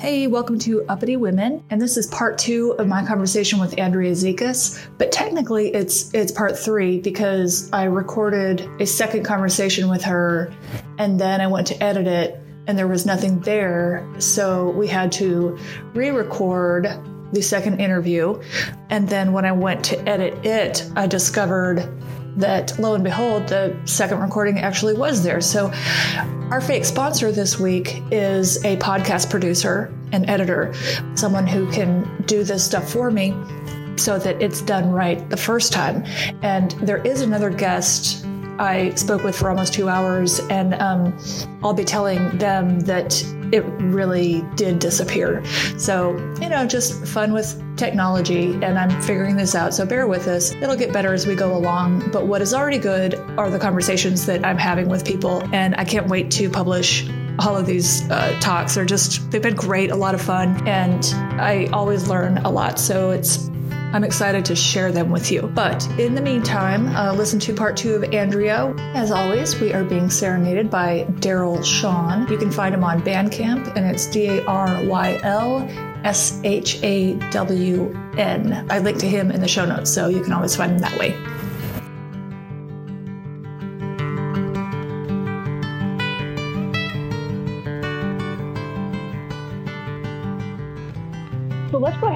Hey, welcome to Uppity Women, and this is part two of my conversation with Andrea Zekas. But technically, it's it's part three because I recorded a second conversation with her, and then I went to edit it, and there was nothing there, so we had to re-record the second interview. And then when I went to edit it, I discovered that lo and behold, the second recording actually was there. So, our fake sponsor this week is a podcast producer and editor, someone who can do this stuff for me so that it's done right the first time. And there is another guest I spoke with for almost two hours, and um, I'll be telling them that it really did disappear. So, you know, just fun with technology, and I'm figuring this out. So bear with us. It'll get better as we go along. But what is already good are the conversations that I'm having with people, and I can't wait to publish all of these uh, talks. They're just, they've been great, a lot of fun, and I always learn a lot. So it's I'm excited to share them with you. But in the meantime, uh, listen to part two of Andrea. As always, we are being serenaded by Daryl Shawn. You can find him on Bandcamp, and it's D A R Y L S H A W N. I link to him in the show notes, so you can always find him that way.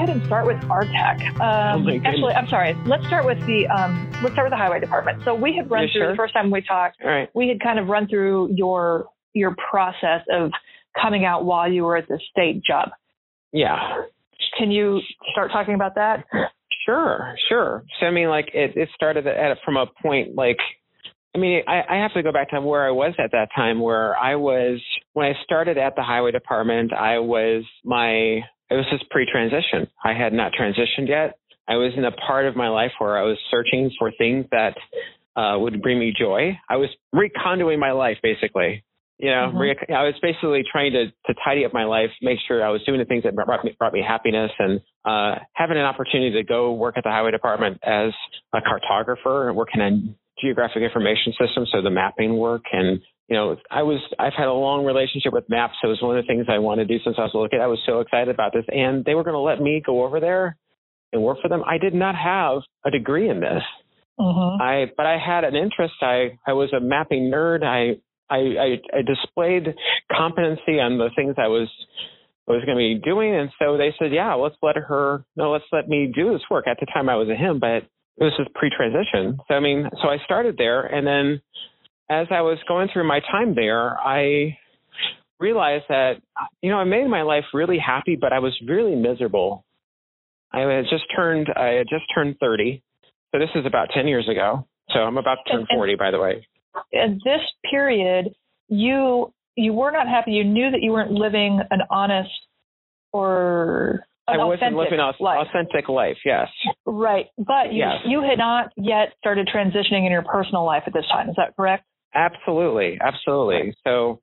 Ahead and start with RTech. Um, oh actually, I'm sorry. Let's start with the um, let's start with the highway department. So we had run You through sure? the first time we talked. Right. We had kind of run through your your process of coming out while you were at the state job. Yeah. Can you start talking about that? Sure. Sure. So I mean, like it, it started at from a point like. I mean, I, I have to go back to where I was at that time, where I was when I started at the highway department. I was my it was just pre-transition. I had not transitioned yet. I was in a part of my life where I was searching for things that uh, would bring me joy. I was reconduing my life, basically. You know, Mhm. re- I was basically trying to to tidy up my life, make sure I was doing the things that brought me, brought me happiness, and uh, having an opportunity to go work at the highway department as a cartographer, and working on geographic information systems, so the mapping work and you know, I was I've had a long relationship with maps, so it was one of the things I wanted to do since I was a little kid. I was so excited about this, and they were going to let me go over there and work for them. I did not have a degree in this. Mm-hmm. I but I had an interest. I I was a mapping nerd. I I I, I displayed competency on the things I was I was going to be doing, and so they said, yeah, let's let her. No, let's let me do this work. At the time, I was a him, but this is pre-transition. So I mean, so I started there, and then as I was going through my time there, I realized that you know I made my life really happy, but I was really miserable. I had just turned I had just turned 30, so this is about 10 years ago. So I'm about to turn And- and- 40, by the way. In this period, you you were not happy. You knew that you weren't living an honest or an I wasn't living an life. authentic life. Yes, Right. But you, Yes. you had not yet started transitioning in your personal life at this time. Is that correct? Absolutely, absolutely. So,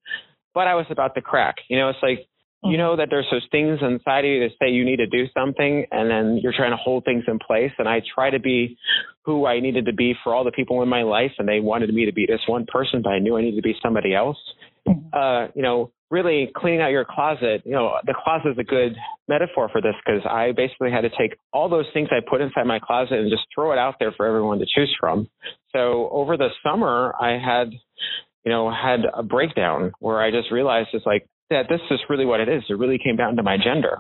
but I was about to crack. You know, it's like you mm-hmm. know that there's those things inside of you that say you need to do something and then you're trying to hold things in place and i try to be who i needed to be for all the people in my life and they wanted me to be this one person but i knew i needed to be somebody else. Uh you know really cleaning out your closet you know the closet is a good metaphor for this because i basically had to take all those things i put inside my closet and just throw it out there for everyone to choose from so over the summer i had you know had a breakdown where i just realized it's like that this is really what it is. It really came down to my gender.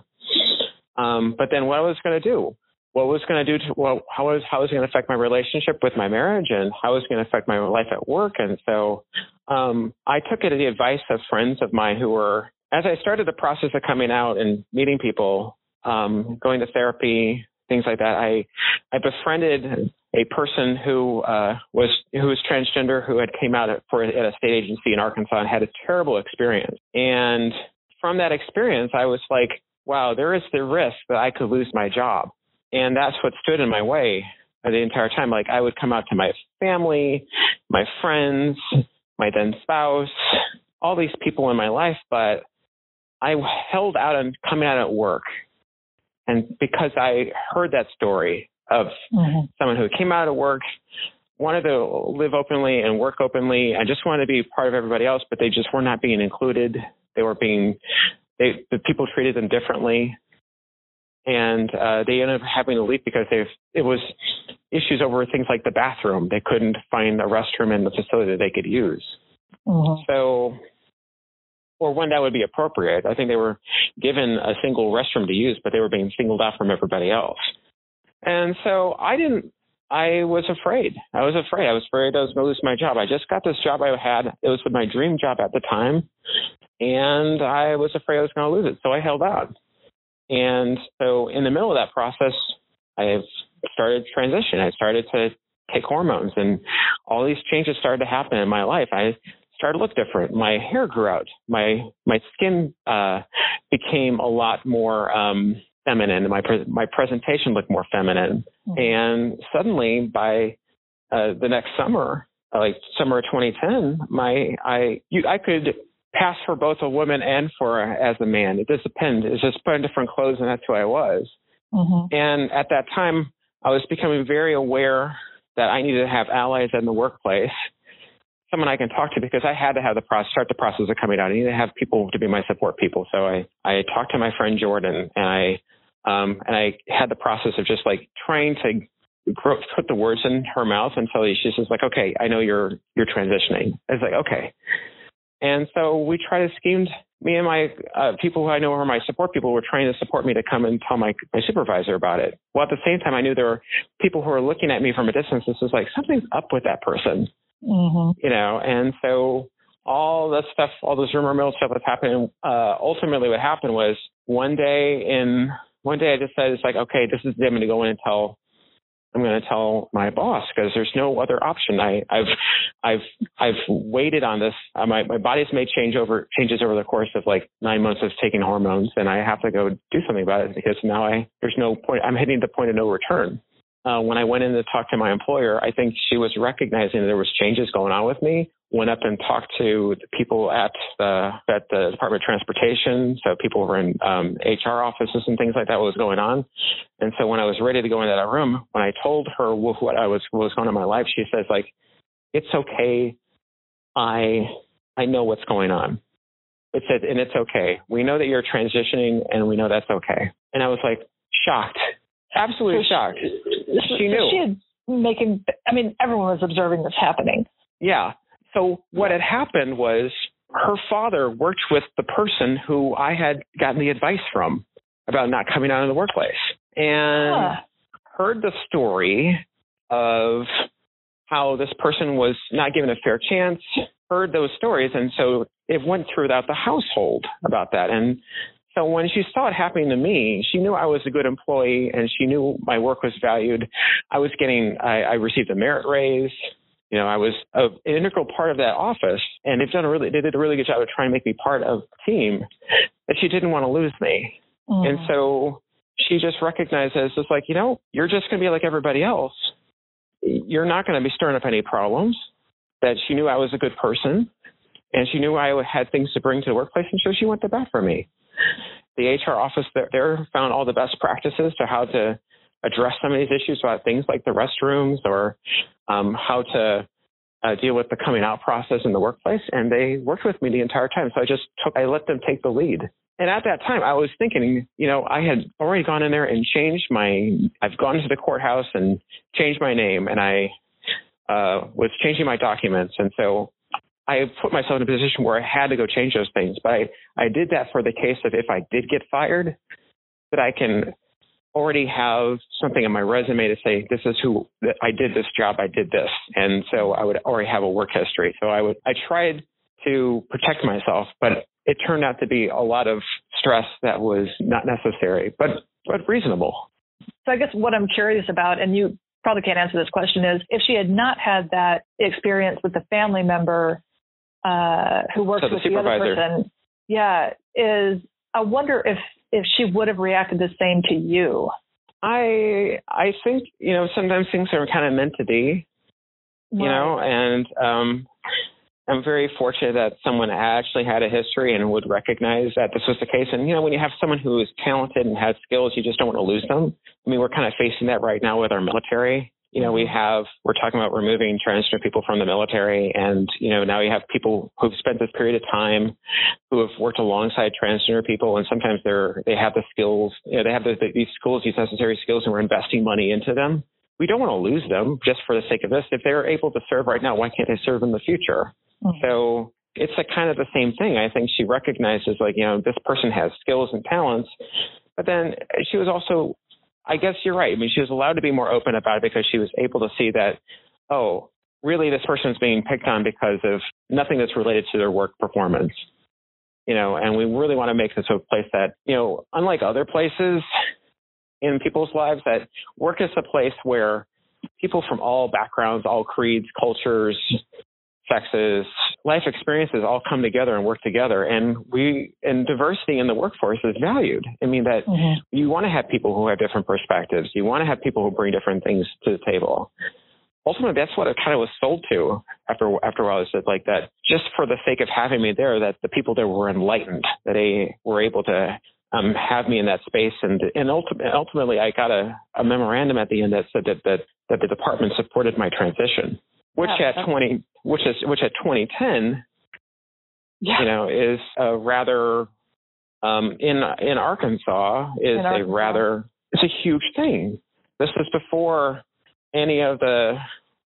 Um, but then what I was going to do, what was going to do to, well, how was, how was it going to affect my relationship with my marriage and how was it going to affect my life at work? And so, um, I took it at the advice of friends of mine who were, as I started the process of coming out and meeting people, um, going to therapy, things like that, I, I befriended a person who uh, was who was transgender who had came out for at a state agency in Arkansas and had a terrible experience. And from that experience, I was like, wow, there is the risk that I could lose my job, and that's what stood in my way the entire time. Like I would come out to my family, my friends, my then spouse, all these people in my life, but I held out on coming out at work. And because I heard that story of Mm-hmm. someone who came out of work, wanted to live openly and work openly, and just wanted to be part of everybody else, but they just were not being included. They were being they the people treated them differently, and uh, they ended up having to leave because they it was issues over things like the bathroom. They couldn't find a restroom in the facility that they could use. Mm-hmm. So, or one that would be appropriate. I think they were given a single restroom to use, but they were being singled out from everybody else. And so I didn't I was afraid. I was afraid. I was afraid I was going to lose my job. I just got this job I had. It was my dream job at the time. And I was afraid I was going to lose it. So I held out. And so in the middle of that process, I started transition. I started to take hormones and all these changes started to happen in my life. I started to look different. My hair grew out. My my skin uh, became a lot more um, feminine. My pre- my presentation looked more feminine. Mm-hmm. And suddenly, by uh, the next summer, like summer of 2010, my I you I could pass for both a woman and for as a man. It just depends. It's just put in different clothes, and that's who I was. Mm-hmm. And at that time, I was becoming very aware that I needed to have allies in the workplace, someone I can talk to because I had to have the process, start the process of coming out. I needed to have people to be my support people. So I, I talked to my friend Jordan and I, um, and I had the process of just like trying to put the words in her mouth until she says like, okay, I know you're, you're transitioning. I was like, okay. And so we tried to scheme. Me and my uh, people who I know are my support people were trying to support me to come and tell my my supervisor about it. Well, at the same time, I knew there were people who were looking at me from a distance. This was like something's up with that person, mm-hmm. you know. And so all this stuff, all this rumor mill stuff was happening. Uh, ultimately, what happened was one day in one day I decided it's like, okay, this is I'm going to go in and tell I'm going to tell my boss because there's no other option. I, I've, I've, I've waited on this. Uh, my, my body's made change over changes over the course of like nine months of taking hormones, and I have to go do something about it because now I, there's no point. I'm hitting the point of no return uh, when I went in to talk to my employer, I think she was recognizing there was changes going on with me. Went up and talked to the people at the at the Department of Transportation, so people were in um, HR offices and things like that. What was going on? And so when I was ready to go into that room, when I told her what I was what was going on in my life, she says like, "It's okay. I I know what's going on." It said, and it's okay. We know that you're transitioning, and we know that's okay. And I was like shocked absolutely so shocked. She, she knew. She had making. I mean, everyone was observing this happening. Yeah. So what had happened was her father worked with the person who I had gotten the advice from about not coming out in the workplace, and huh. heard the story of how this person was not given a fair chance. Heard those stories, and so it went throughout the household about that. And so when she saw it happening to me, she knew I was a good employee and she knew my work was valued. I was getting, I, I received a merit raise. You know, I was a, an integral part of that office and they've done a really, they did a really good job of trying to make me part of the team that she didn't want to lose me. Mm. And so she just recognized as just like, you know, you're just going to be like everybody else. You're not going to be stirring up any problems. That she knew I was a good person and she knew I had things to bring to the workplace, and so she went to bat for me the HR office there, there found all the best practices to how to address some of these issues about things like the restrooms or um, how to uh, deal with the coming out process in the workplace. And they worked with me the entire time. So I just took, I let them take the lead. And at that time, I was thinking, you know, I had already gone in there and changed my, I've gone to the courthouse and changed my name and I uh, was changing my documents. And so I put myself in a position where I had to go change those things. But I, I did that for the case of if I did get fired, that I can already have something on my resume to say this is who I did this job, I did this, and so I would already have a work history. So I would I tried to protect myself, but it turned out to be a lot of stress that was not necessary, but but reasonable. So I guess what I'm curious about, and you probably can't answer this question, is if she had not had that experience with the family member uh, who works so with the other person, yeah, is I wonder if if she would have reacted the same to you. I I think you know sometimes things are kind of meant to be, you right. know, and um, I'm very fortunate that someone actually had a history and would recognize that this was the case. And you know, when you have someone who is talented and has skills, you just don't want to lose them. I mean, we're kind of facing that right now with our military you know, we have, we're talking about removing transgender people from the military. And, you know, now you have people who've spent this period of time who have worked alongside transgender people. And sometimes they're, they have the skills, you know, they have the, these skills, these necessary skills, and we're investing money into them. We don't want to lose them just for the sake of this. If they're able to serve right now, why can't they serve in the future? Mm-hmm. So it's a kind of the same thing. I think she recognizes like, you know, this person has skills and talents, but then she was also I guess you're right. I mean, she was allowed to be more open about it because she was able to see that, oh, really, this person is being picked on because of nothing that's related to their work performance. You know, and we really want to make this a place that, you know, unlike other places in people's lives, that work is a place where people from all backgrounds, all creeds, cultures, sexes, life experiences all come together and work together. And we, and diversity in the workforce is valued. I mean, that mm-hmm. you want to have people who have different perspectives. You want to have people who bring different things to the table. Ultimately, that's what it kind of was sold to after after a while. Is that like that just for the sake of having me there, that the people there were enlightened, that they were able to um, have me in that space, and and ultimately, ultimately I got a, a memorandum at the end that said that that that the department supported my transition which yeah, at 20 which is which at 2010 yeah. you know is a rather um, in in Arkansas is in Arkansas. a rather it's a huge thing. This is before any of the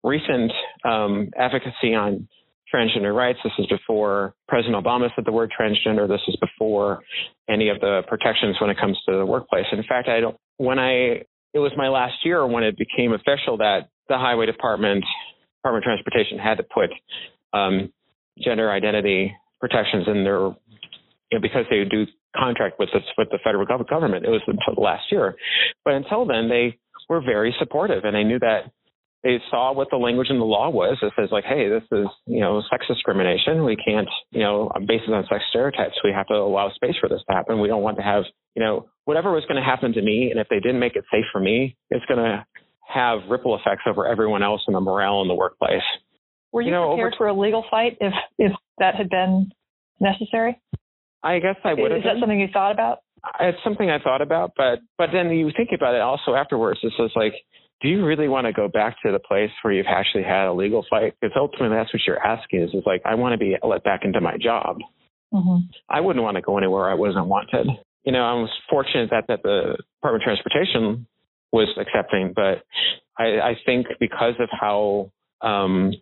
recent um, advocacy on transgender rights. This is before President Obama said the word transgender. This is before any of the protections when it comes to the workplace. In fact, I don't. When I it was my last year when it became official that the Highway Department Department of Transportation had to put um, gender identity protections in their, you know, because they do contract with this with the federal government. It was until last year, but until then they were very supportive, and they knew that they saw what the language in the law was. It says like, hey, this is you know sex discrimination. We can't you know based on sex stereotypes. We have to allow space for this to happen. We don't want to have you know whatever was going to happen to me, and if they didn't make it safe for me, it's going to have ripple effects over everyone else and the morale in the workplace. Were you, you know, prepared for a legal fight if if that had been necessary? I guess I would have. Is that something you thought about? It's something I thought about, but but then you think about it also afterwards. It's just like, do you really want to go back to the place where you've actually had a legal fight? Because ultimately, that's what you're asking. Is is like, I want to be let back into my job. Mm-hmm. I wouldn't want to go anywhere I wasn't wanted. You know, I was fortunate that that the Department of Transportation was accepting. But I, I think because of how um,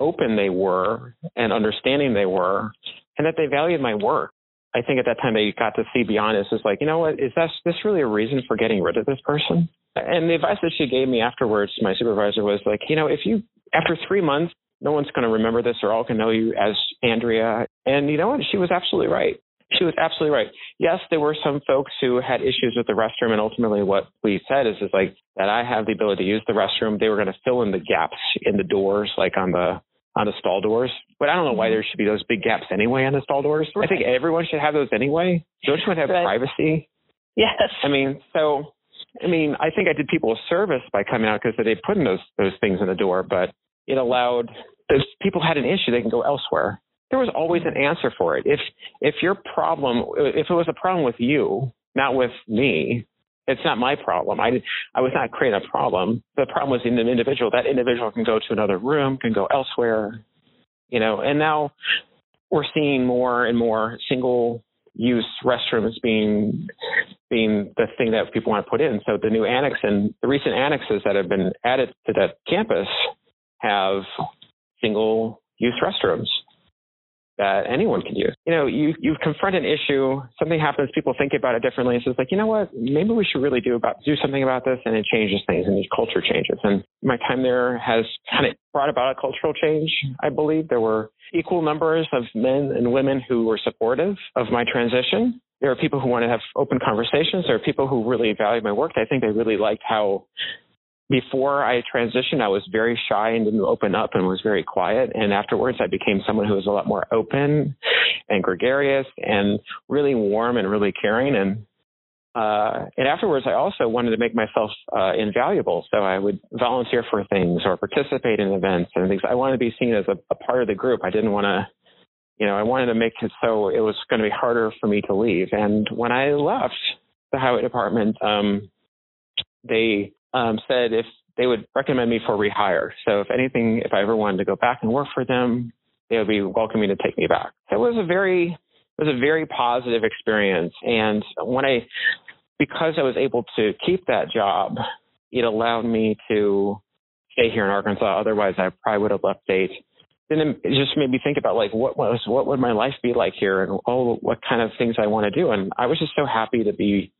open they were and understanding they were, and that they valued my work. I think at that time they got to see beyond this. Is like, you know what? Is that this really a reason for getting rid of this person? And the advice that she gave me afterwards, my supervisor was like, you know, if you after three months, no one's going to remember this, or all can know you as Andrea. And you know what? She was absolutely right she was absolutely right. Yes, there were some folks who had issues with the restroom, and ultimately, what we said is, is like that I have the ability to use the restroom. They were going to fill in the gaps in the doors, like on the on the stall doors. But I don't know why mm-hmm. there should be those big gaps anyway on the stall doors. Right. I think everyone should have those anyway. Don't you want to have right. privacy? Yes. I mean, so I mean, I think I did people a service by coming out because they put in those those things in the door, but it allowed those people had an issue, they can go elsewhere there was always an answer for it. If if your problem, if it was a problem with you, not with me, it's not my problem. I I was not creating a problem. The problem was in an individual. That individual can go to another room, can go elsewhere, you know. And now we're seeing more and more single use restrooms being being the thing that people want to put in. So the new annex and the recent annexes that have been added to that campus have single use restrooms that anyone can use. You know, you you confront an issue, something happens, people think about it differently. So it's like, you know what, maybe we should really do about do something about this, and it changes things, and the culture changes. And my time there has kind of brought about a cultural change. I believe there were equal numbers of men and women who were supportive of my transition. There are people who want to have open conversations. There are people who really value my work. I think they really liked how before I transitioned, I was very shy and didn't open up and was very quiet. And afterwards, I became someone who was a lot more open and gregarious and really warm and really caring. And uh, and afterwards, I also wanted to make myself uh, invaluable. So I would volunteer for things or participate in events and things. I wanted to be seen as a, a part of the group. I didn't want to, you know, I wanted to make it so it was going to be harder for me to leave. And when I left the highway department, um, they um, said if they would recommend me for rehire. So if anything, if I ever wanted to go back and work for them, they would be welcoming to take me back. It was a very it was a very positive experience. And when I because I was able to keep that job, it allowed me to stay here in Arkansas. Otherwise I probably would have left state. Then it just made me think about like what was what would my life be like here and oh what kind of things I want to do. And I was just so happy to be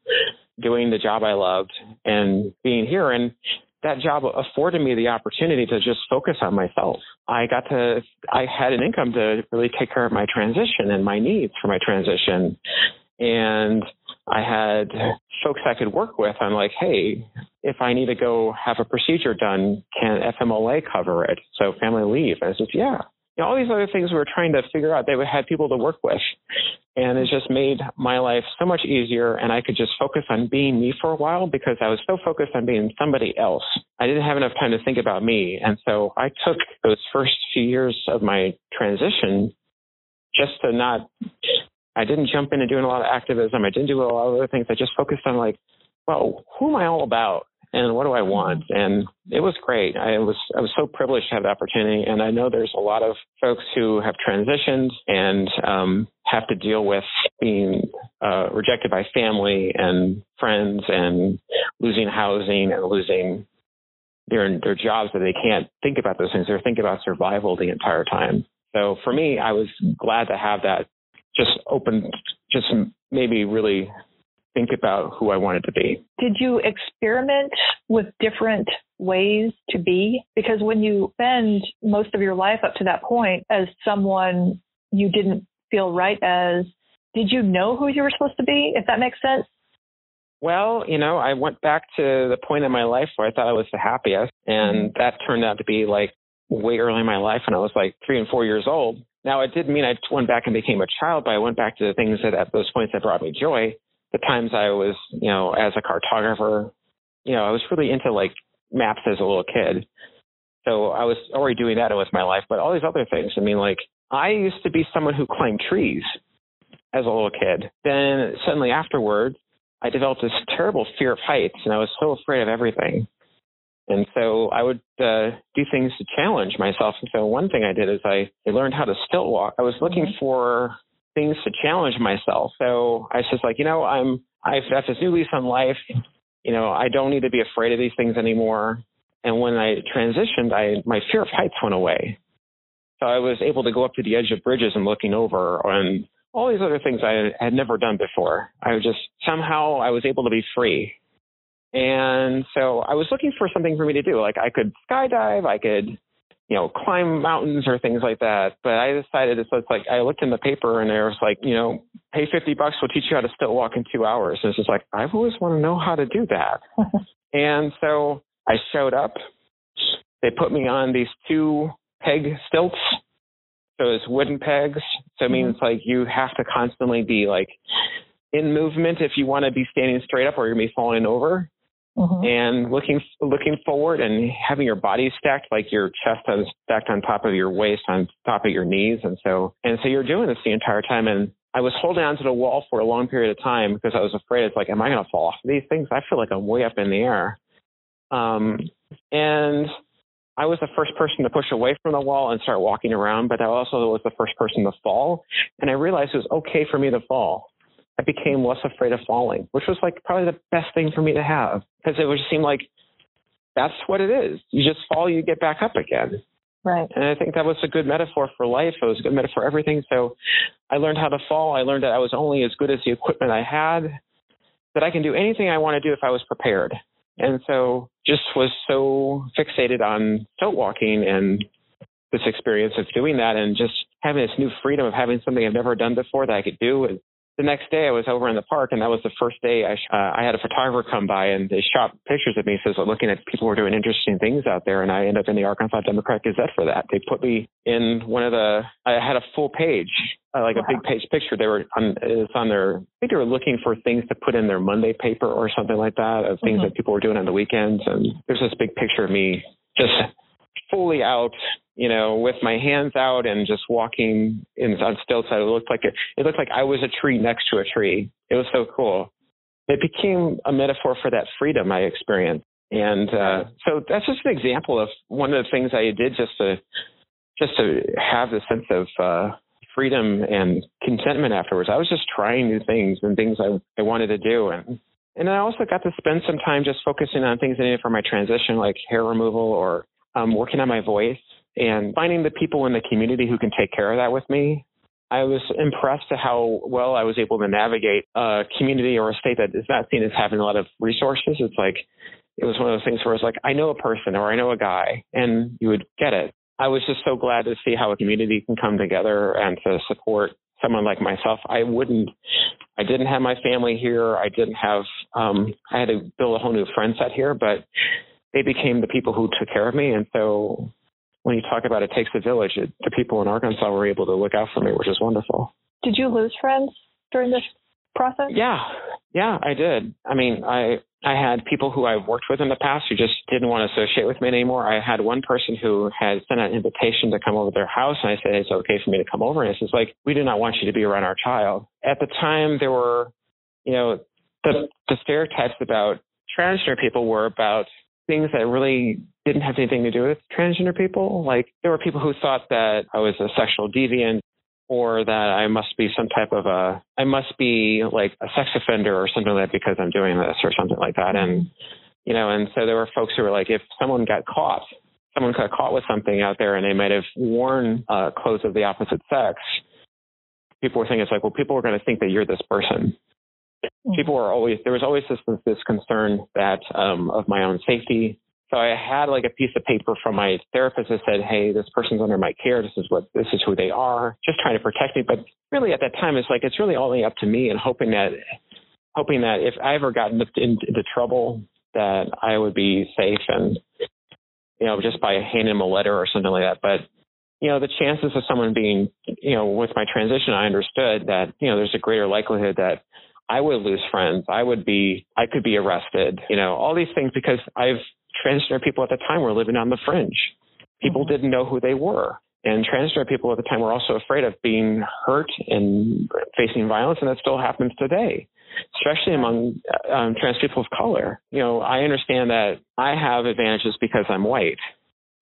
doing the job I loved and being here. And that job afforded me the opportunity to just focus on myself. I got to, I had an income to really take care of my transition and my needs for my transition. And I had folks I could work with. I'm like, hey, if I need to go have a procedure done, can FMLA cover it? So family leave. I said, yeah you know, all these other things we were trying to figure out, they had people to work with. And it just made my life so much easier. And I could just focus on being me for a while because I was so focused on being somebody else. I didn't have enough time to think about me. And so I took those first few years of my transition just to not, I didn't jump into doing a lot of activism. I didn't do a lot of other things. I just focused on like, well, who am I all about? And what do I want? And it was great. I was I was so privileged to have the opportunity, and I know there's a lot of folks who have transitioned and um, have to deal with being uh, rejected by family and friends, and losing housing and losing their their jobs that they can't think about those things. They're thinking about survival the entire time. So for me, I was glad to have that just open, just maybe really think about who I wanted to be. Did you experiment with different ways to be? Because when you spend most of your life up to that point as someone you didn't feel right as, did you know who you were supposed to be, if that makes sense? Well, you know, I went back to the point in my life where I thought I was the happiest, and mm-hmm. that turned out to be like way early in my life when I was like three and four years old. Now, it didn't mean I went back and became a child, but I went back to the things that at those points that brought me joy the times I was, you know, as a cartographer, you know, I was really into like maps as a little kid. So I was already doing that with my life, but all these other things. I mean, like I used to be someone who climbed trees as a little kid. Then suddenly afterward, I developed this terrible fear of heights and I was so afraid of everything. And so I would uh, do things to challenge myself. And so one thing I did is I, I learned how to stilt walk. I was looking mm-hmm. for things to challenge myself. So I was just like, you know, I'm I've got this new lease on life. You know, I don't need to be afraid of these things anymore. And when I transitioned, I my fear of heights went away. So I was able to go up to the edge of bridges and looking over and all these other things I had never done before. I was just somehow I was able to be free. And so I was looking for something for me to do. Like I could skydive, I could you know, climb mountains or things like that. But I decided it's, it's like I looked in the paper and there was like, you know, pay fifty bucks, we'll teach you how to stilt walk in two hours. And it's just like I've always want to know how to do that. and so I showed up. They put me on these two peg stilts. So it's wooden pegs. So it means mm-hmm. like you have to constantly be like in movement if you want to be standing straight up or you're gonna be falling over mm-hmm. and looking looking forward and having your body stacked like your chest on stacked on top of your waist on top of your knees and so and so you're doing this the entire time and I was holding onto the wall for a long period of time because I was afraid it's like am I going to fall off these things I feel like I'm way up in the air um and I was the first person to push away from the wall and start walking around, but I also was the first person to fall. And I realized it was okay for me to fall. I became less afraid of falling, which was like probably the best thing for me to have because it would seem like that's what it is. You just fall, you get back up again. Right. And I think that was a good metaphor for life. It was a good metaphor for everything. So I learned how to fall. I learned that I was only as good as the equipment I had, that I can do anything I want to do if I was prepared. And so just was so fixated on stilt walking and this experience of doing that and just having this new freedom of having something I've never done before that I could do the next day I was over in the park and that was the first day I, uh, I had a photographer come by and they shot pictures of me. Says looking at people who were doing interesting things out there and I ended up in the Arkansas Democrat Gazette for that. They put me in one of the, I had a full page, uh, like wow. a big page picture. They were on, it's on their, I think they were looking for things to put in their Monday paper or something like that of things mm-hmm. that people were doing on the weekends. And there's this big picture of me just fully out you know, with my hands out and just walking in on stilts. It looked like it, it looked like I was a tree next to a tree. It was so cool. It became a metaphor for that freedom I experienced. And uh, so that's just an example of one of the things I did just to just to have the sense of uh, freedom and contentment afterwards. I was just trying new things and things I, I wanted to do. And, and I also got to spend some time just focusing on things I needed for my transition, like hair removal or um, working on my voice and finding the people in the community who can take care of that with me. I was impressed at how well I was able to navigate a community or a state that is not seen as having a lot of resources. It's like it was one of those things where it's like I know a person or I know a guy, and you would get it. I was just so glad to see how a community can come together and to support someone like myself. I wouldn't, I didn't have my family here. I didn't have, um, I had to build a whole new friend set here, but they became the people who took care of me. And so when you talk about it takes a village, it, the people in Arkansas were able to look out for me, which is wonderful. Did you lose friends during this process? Yeah, yeah, I did. I mean, I I had people who I've worked with in the past who just didn't want to associate with me anymore. I had one person who had sent an invitation to come over to their house, and I said, It's okay for me to come over. And it's like, We do not want you to be around our child. At the time, there were, you know, the, the stereotypes about transgender people were about things that really didn't have anything to do with transgender people. Like, there were people who thought that I was a sexual deviant or that I must be some type of a, I must be like a sex offender or something like that because I'm doing this or something like that. And, you know, and so there were folks who were like, if someone got caught, someone got caught with something out there and they might have worn uh, clothes of the opposite sex, people were thinking it's like, well, people are going to think that you're this person. Mm-hmm. People were always, there was always this, this concern that um, of my own safety, so I had like a piece of paper from my therapist that said, "Hey, this person's under my care. This is what this is who they are." Just trying to protect me, but really at that time, it's like it's really only up to me and hoping that, hoping that if I ever got into, into trouble, that I would be safe and, you know, just by handing them a letter or something like that. But you know, the chances of someone being, you know, with my transition, I understood that, you know, there's a greater likelihood that I would lose friends. I would be, I could be arrested, you know, all these things because I've transgender people at the time were living on the fringe. People mm-hmm. didn't know who they were. And transgender people at the time were also afraid of being hurt and facing violence, and that still happens today, especially among um, trans people of color. You know, I understand that I have advantages because I'm white,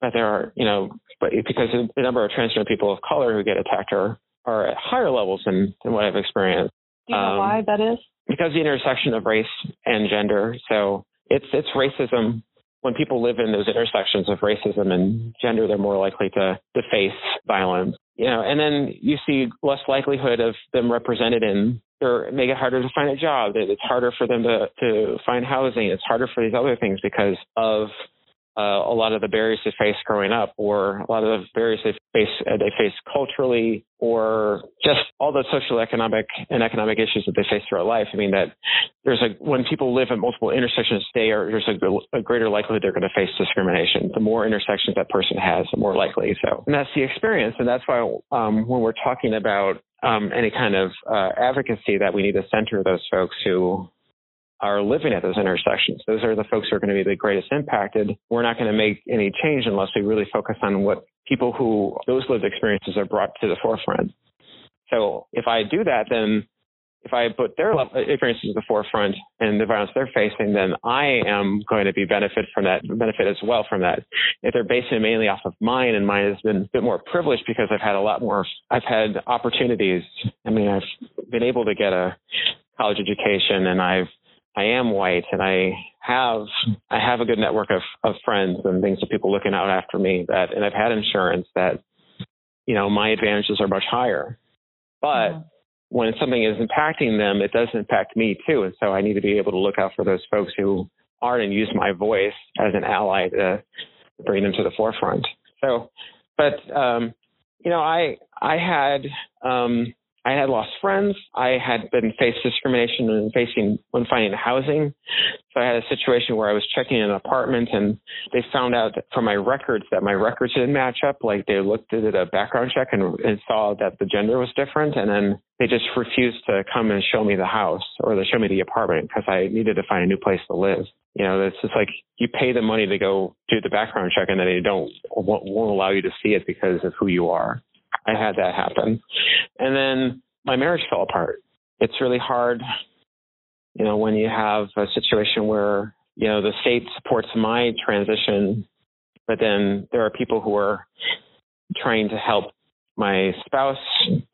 but there are, you know, but because the number of transgender people of color who get attacked are, are at higher levels than, than what I've experienced. Do you know um, why that is? Because the intersection of race and gender. So it's it's racism when people live in those intersections of racism and gender, they're more likely to, to face violence. You know, and then you see less likelihood of them represented in or make it harder to find a job. It's harder for them to, to find housing. It's harder for these other things because of uh, a lot of the barriers they face growing up, or a lot of the barriers they face uh, they face culturally, or just all the social, economic, and economic issues that they face throughout life. I mean that there's a when people live at multiple intersections, they are there's a, a greater likelihood they're going to face discrimination. The more intersections that person has, the more likely. So, and that's the experience, and that's why um, when we're talking about um, any kind of uh, advocacy, that we need to center those folks who are living at those intersections. Those are the folks who are going to be the greatest impacted. We're not going to make any change unless we really focus on what people who those lived experiences are brought to the forefront. So if I do that, then if I put their experiences to the forefront and the violence they're facing, then I am going to be benefit from that, benefit as well from that. If they're basing mainly off of mine, and mine has been a bit more privileged because I've had a lot more, I've had opportunities. I mean, I've been able to get a college education, and I've I am white and I have I have a good network of, of friends and things of people looking out after me that and I've had insurance that you know my advantages are much higher. But yeah. when something is impacting them, it does impact me too. And so I need to be able to look out for those folks who aren't and use my voice as an ally to bring them to the forefront. So but um you know I I had um I had lost friends. I had been faced discrimination and facing when finding housing. So I had a situation where I was checking an apartment and they found out from my records that my records didn't match up. Like they looked at a background check and, and saw that the gender was different. And then they just refused to come and show me the house or to show me the apartment because I needed to find a new place to live. You know, it's just like you pay the money to go do the background check and then they don't, won't, won't allow you to see it because of who you are. I had that happen. And then my marriage fell apart. It's really hard, you know, when you have a situation where you know, the state supports my transition, but then there are people who are trying to help my spouse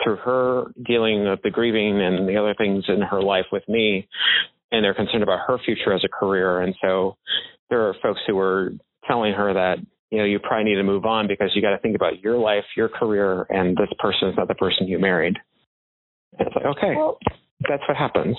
through her dealing with the grieving and the other things in her life with me, and they're concerned about her future as a career. And so there are folks who are telling her that you know you probably need to move on because you got to think about your life, your career, and this person is not the person you married. And it's like okay, well, that's what happens.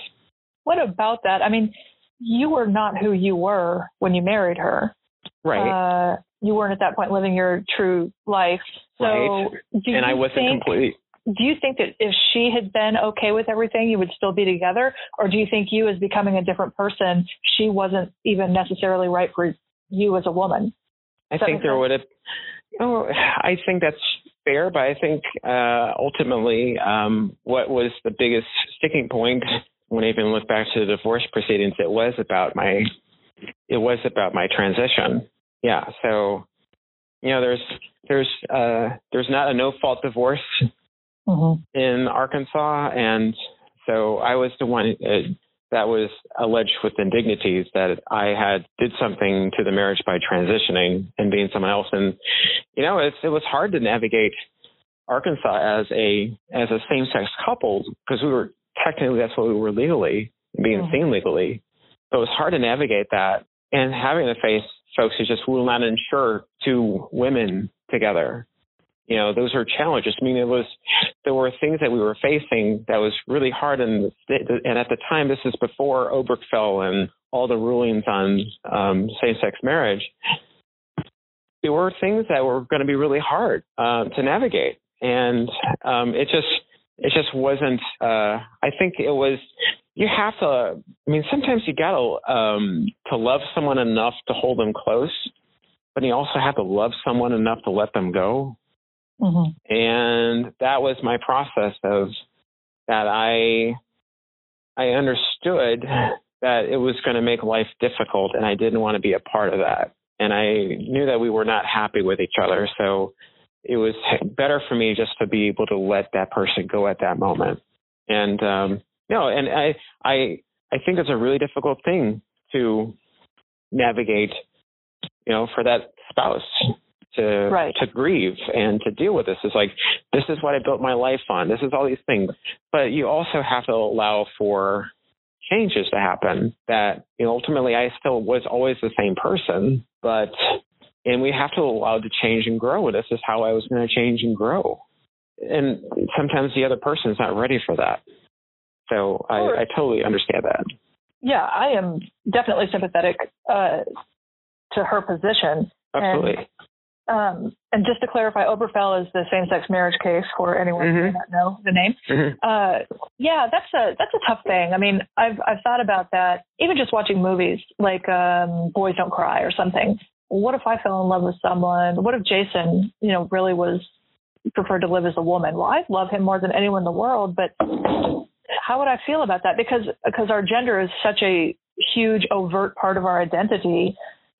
What about that? I mean, you were not who you were when you married her. Right. Uh, you weren't at that point living your true life. So right. and I wasn't think, completely. Do you think that if she had been okay with everything, you would still be together? Or do you think you, as becoming a different person, she wasn't even necessarily right for you as a woman? I think there would have. Oh, I think that's fair, but I think uh, ultimately, um, what was the biggest sticking point when I even look back to the divorce proceedings, it was about my, it was about my transition. Yeah. So, you know, there's there's uh, there's not a no fault divorce mm-hmm. in Arkansas, and so I was the one uh, that was alleged with indignities that I had did something to the marriage by transitioning and being someone else, and you know, it's it was hard to navigate Arkansas as a as a same sex couple because we were technically that's what we were legally being mm-hmm. seen legally. So it was hard to navigate that and having to face folks who just will not insure two women together. You know, those are challenges. I mean, it was there were things that we were facing that was really hard, and and at the time, this is before Obergefell and all the rulings on um, same-sex marriage. There were things that were going to be really hard uh, to navigate, and um, it just it just wasn't. Uh, I think it was you have to i mean sometimes you gotta um to love someone enough to hold them close but you also have to love someone enough to let them go mm-hmm. and that was my process of that i i understood that it was going to make life difficult and i didn't want to be a part of that. And i knew that we were not happy with each other so it was better for me just to be able to let that person go at that moment. And um no, and I I I think it's a really difficult thing to navigate, you know, for that spouse to right. to grieve and to deal with this. It's like this is what I built my life on. This is all these things, but you also have to allow for changes to happen. That you know, ultimately, I still was always the same person, but and we have to allow to change and grow. This is how I was going to change and grow. And sometimes the other person is not ready for that. So I, I totally understand that. Yeah, I am definitely sympathetic uh, to her position. Absolutely. And, um, and just to clarify, Obergefell is the same-sex marriage case for anyone mm-hmm. who may not know the name. Mm-hmm. Uh, yeah, that's a that's a tough thing. I mean, I've I've thought about that. Even just watching movies like um, Boys Don't Cry or something. What if I fell in love with someone? What if Jason, you know, really was preferred to live as a woman? Well, I love him more than anyone in the world, but how would I feel about that? Because because our gender is such a huge overt part of our identity.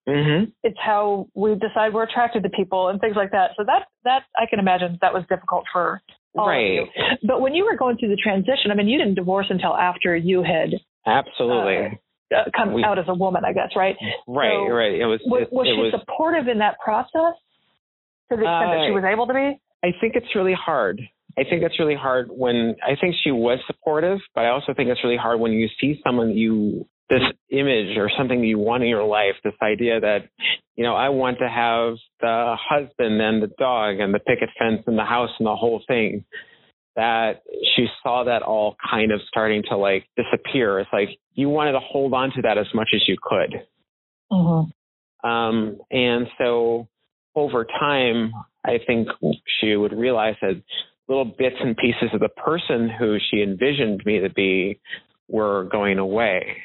Mm-hmm. It's how we decide we're attracted to people and things like that. So that that I can imagine that was difficult for all right. of you. But when you were going through the transition, I mean, you didn't divorce until after you had absolutely uh, come we, out as a woman, I guess, right? Right, so right. It was. Was, it, was it she was, supportive in that process to the extent uh, that she was able to be? I think it's really hard. I think it's really hard when I think she was supportive, but I also think it's really hard when you see someone you this image or something you want in your life, this idea that, you know, I want to have the husband and the dog and the picket fence and the house and the whole thing. That she saw that all kind of starting to like disappear. It's like you wanted to hold on to that as much as you could. Mm-hmm. Um, and so over time, I think she would realize that little bits and pieces of the person who she envisioned me to be were going away.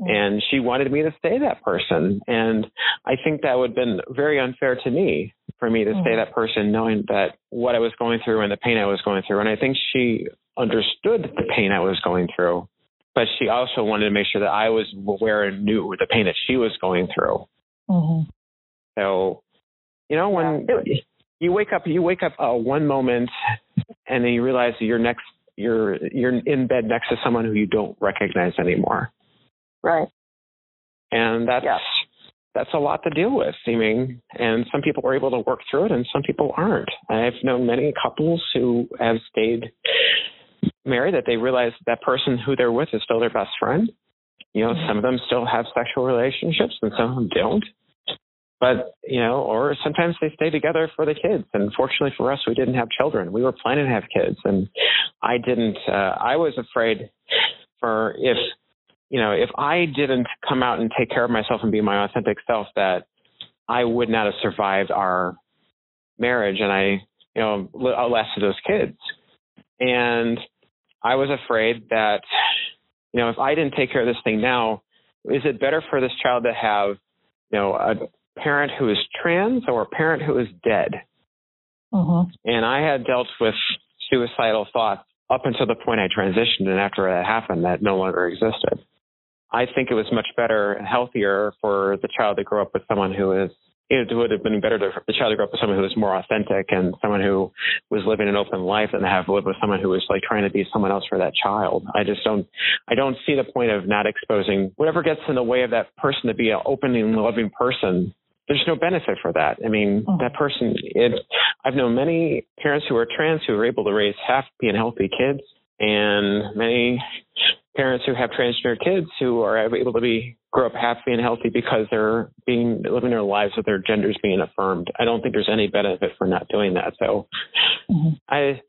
Mm. And she wanted me to stay that person. And I think that would have been very unfair to me for me to mm. stay that person knowing that what I was going through and the pain I was going through. And I think she understood the pain I was going through, but she also wanted to make sure that I was aware and knew the pain that she was going through. Mm-hmm. So, you know, when yeah you wake up you wake up uh, one moment and then you realize that you're next you're you're in bed next to someone who you don't recognize anymore right and that's yeah. that's a lot to deal with. I mean, and some people are able to work through it, and some people aren't. I've known many couples who have stayed married that they realize that person who they're with is still their best friend. You know, some of them still have sexual relationships, and some of them don't but you know, or sometimes they stay together for the kids. And fortunately for us, we didn't have children. We were planning to have kids, and I didn't. Uh, I was afraid for if you know if I didn't come out and take care of myself and be my authentic self, that I would not have survived our marriage, and I you know lasted those kids. And I was afraid that you know if I didn't take care of this thing now, is it better for this child to have you know a parent who is trans or a parent who is dead. Mm-hmm. And I had dealt with suicidal thoughts up until the point I transitioned, and after that happened, that no longer existed. I think it was much better and healthier for the child to grow up with someone who is. It would have been better for the child to grow up with someone who was more authentic and someone who was living an open life than to have lived with someone who was like trying to be someone else for that child. I just don't, I don't see the point of not exposing whatever gets in the way of that person to be an open and loving person there's no benefit for that. I mean, oh. that person, it, I've known many parents who are trans who are able to raise happy and healthy kids, and many parents who have transgender kids who are able to be grow up happy and healthy because they're being living their lives with their genders being affirmed. I don't think there's any benefit for not doing that. So, mm-hmm. I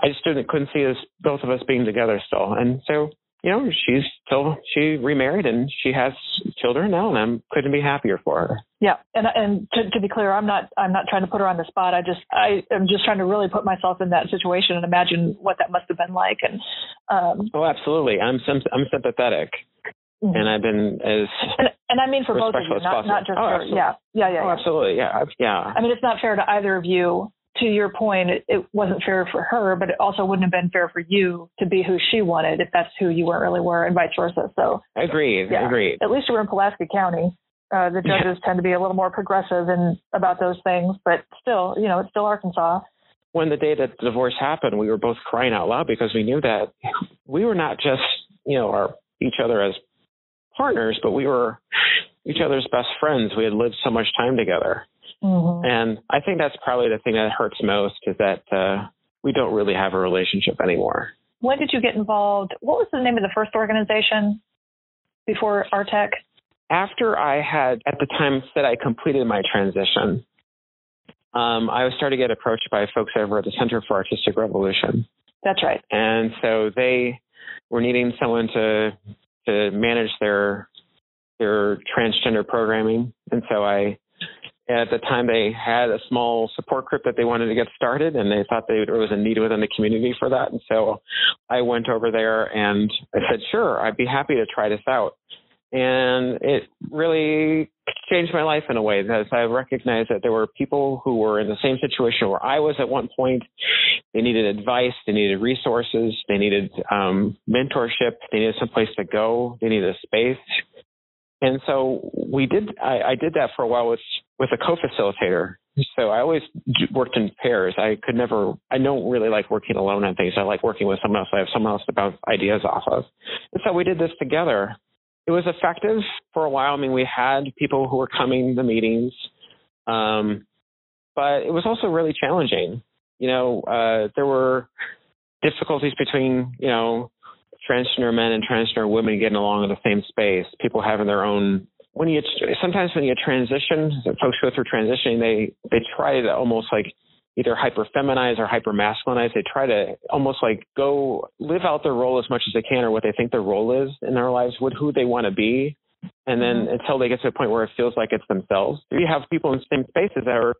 I just didn't, couldn't see us both of us being together still, and so you know, she's still she remarried and she has children now, and I'm couldn't be happier for her. Yeah, and and to, to be clear, I'm not I'm not trying to put her on the spot. I just I am just trying to really put myself in that situation and imagine what that must have been like. And um, oh, absolutely, I'm I'm sympathetic. Mm-hmm. And I've been as and, and I mean for both of you, not, not just oh, for yeah, yeah, yeah, oh, yeah. absolutely, yeah, yeah. I mean, it's not fair to either of you to your point, it, it, wasn't fair for her, but it also wouldn't have been fair for you to be who she wanted if that's who you weren't really were, and vice versa. So agreed, yeah, agreed. At least we're in Pulaski County. Uh, the judges tend to be a little more progressive in about those things, but still, you know, it's still Arkansas. When the day that the divorce happened, we were both crying out loud because we knew that we were not just, you know, our each other as partners, but we were each other's best friends. We had lived so much time together. Mm-hmm. And I think that's probably the thing that hurts most is that uh, we don't really have a relationship anymore. When did you get involved? What was the name of the first organization before Artec? After I had, at the time, said I completed my transition, um, I was starting to get approached by folks over at the Center for Artistic Revolution. That's right. And so they were needing someone to to manage their their transgender programming, and so I at the time, they had a small support group that they wanted to get started, and they thought there was a need within the community for that. And so I went over there and I said, sure, I'd be happy to try this out. And it really changed my life in a way because I recognized that there were people who were in the same situation where I was at one point. They needed advice, they needed resources, they needed um, mentorship, they needed some place to go, they needed a space. And so we did. I, I did that for a while with with a co-facilitator. So I always worked in pairs. I could never. I don't really like working alone on things. I like working with someone else. I have someone else to bounce ideas off of. And so we did this together. It was effective for a while. I mean, we had people who were coming to meetings, um, but it was also really challenging. You know, uh, there were difficulties between you know transgender men and transgender women getting along in the same space, people having their own when you sometimes when you transition, folks go through transitioning, they they try to almost like either hyper feminize or hyper masculinize. They try to almost like go live out their role as much as they can or what they think their role is in their lives, with who they want to be. And then mm-hmm. until they get to a point where it feels like it's themselves. You have people in the same spaces that are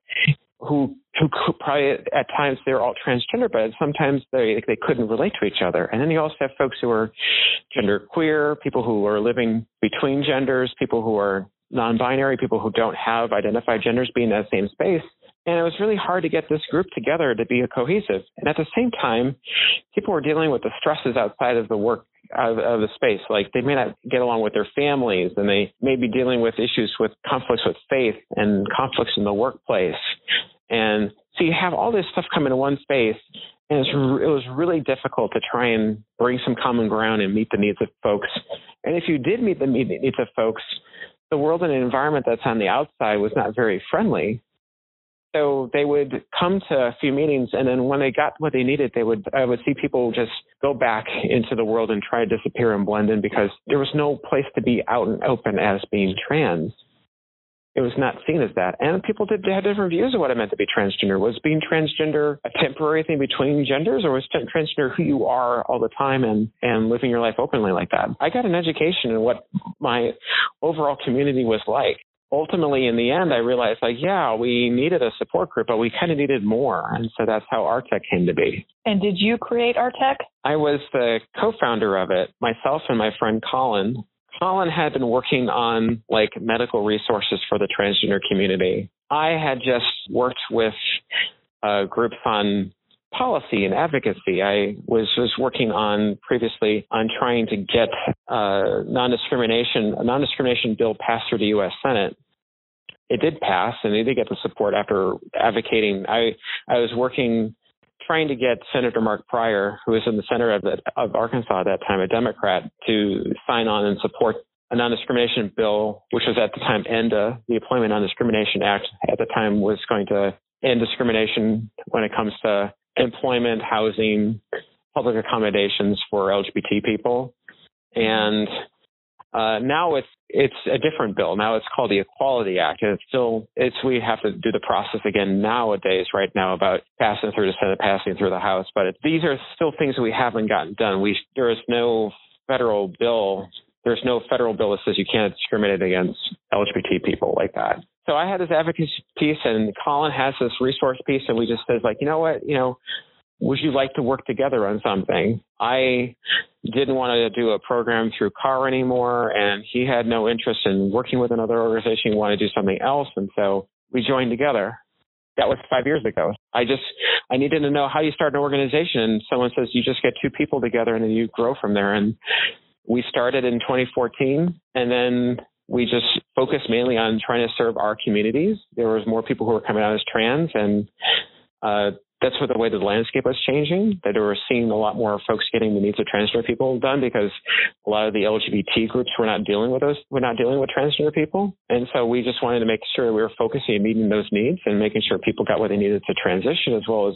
who who could probably at times they're all transgender, but sometimes they they couldn't relate to each other. And then you also have folks who are gender queer, people who are living between genders, people who are non-binary, people who don't have identified genders being in that same space. And it was really hard to get this group together to be cohesive. And at the same time, people were dealing with the stresses outside of the work of, of, the space. Like they may not get along with their families, and they may be dealing with issues with conflicts with faith and conflicts in the workplace. And so you have all this stuff come into one space, and it was really difficult to try and bring some common ground and meet the needs of folks. And if you did meet the needs of folks, the world and environment that's on the outside was not very friendly. So they would come to a few meetings, and then when they got what they needed, they would I would see people just go back into the world and try to disappear and blend in because there was no place to be out and open as being trans it was not seen as that. And people did had different views of what it meant to be transgender. Was being transgender a temporary thing between genders, or was transgender who you are all the time and and living your life openly like that? I got an education in what my overall community was like. Ultimately, in the end, I realized like, yeah, we needed a support group, but we kind of needed more, and so that's how Artec came to be. And did you create Artec? I was the co-founder of it, myself and my friend Colin. Colin had been working on like medical resources for the transgender community. I had just worked with uh, groups on policy and advocacy. I was was working on previously on trying to get uh, non-discrimination a non-discrimination bill passed through the U.S. Senate. It did pass, and they did get the support after advocating. I I was working trying to get Senator Mark Pryor, who was in the center of, the, of Arkansas at that time, a Democrat, to sign on and support a non-discrimination bill, which was at the time ENDA, the Employment Non-Discrimination Act, at the time was going to end discrimination when it comes to employment, housing, public accommodations for LGBT people. And uh, now it's it's a different bill. Now it's called the Equality Act, and it's still it's we have to do the process again nowadays, right now, about passing through the Senate, passing through the House. But it, these are still things we haven't gotten done. We there is no federal bill. There's no federal bill that says you can't discriminate against LGBT people like that. So I had this advocacy piece, and Colin has this resource piece, and we just said like, you know what, you know would you like to work together on something? I didn't want to do a program through CAR anymore, and he had no interest in working with another organization. He wanted to do something else, and so we joined together. That was five years ago. I just I needed to know how you start an organization, and someone says you just get two people together and then you grow from there. And we started in 2014, and then we just focused mainly on trying to serve our communities. There was more people who were coming out as trans, and uh, that's what the way the landscape was changing, that we were seeing a lot more folks getting the needs of transgender people done because a lot of the LGBT groups were not dealing with those, were not dealing with transgender people. And so we just wanted to make sure we were focusing on meeting those needs and making sure people got what they needed to transition as well as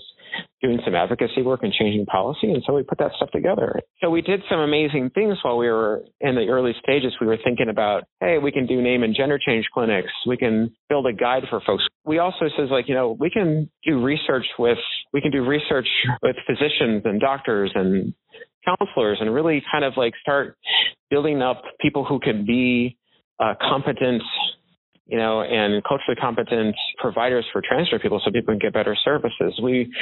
doing some advocacy work and changing policy. And so we put that stuff together. So we did some amazing things while we were in the early stages. We were thinking about, hey, we can do name and gender change clinics. We can build a guide for folks. We also says like, you know, we can do research with we can do research with physicians and doctors and counselors and really kind of like start building up people who can be uh, competent you know, and culturally competent providers for transgender people so people can get better services. We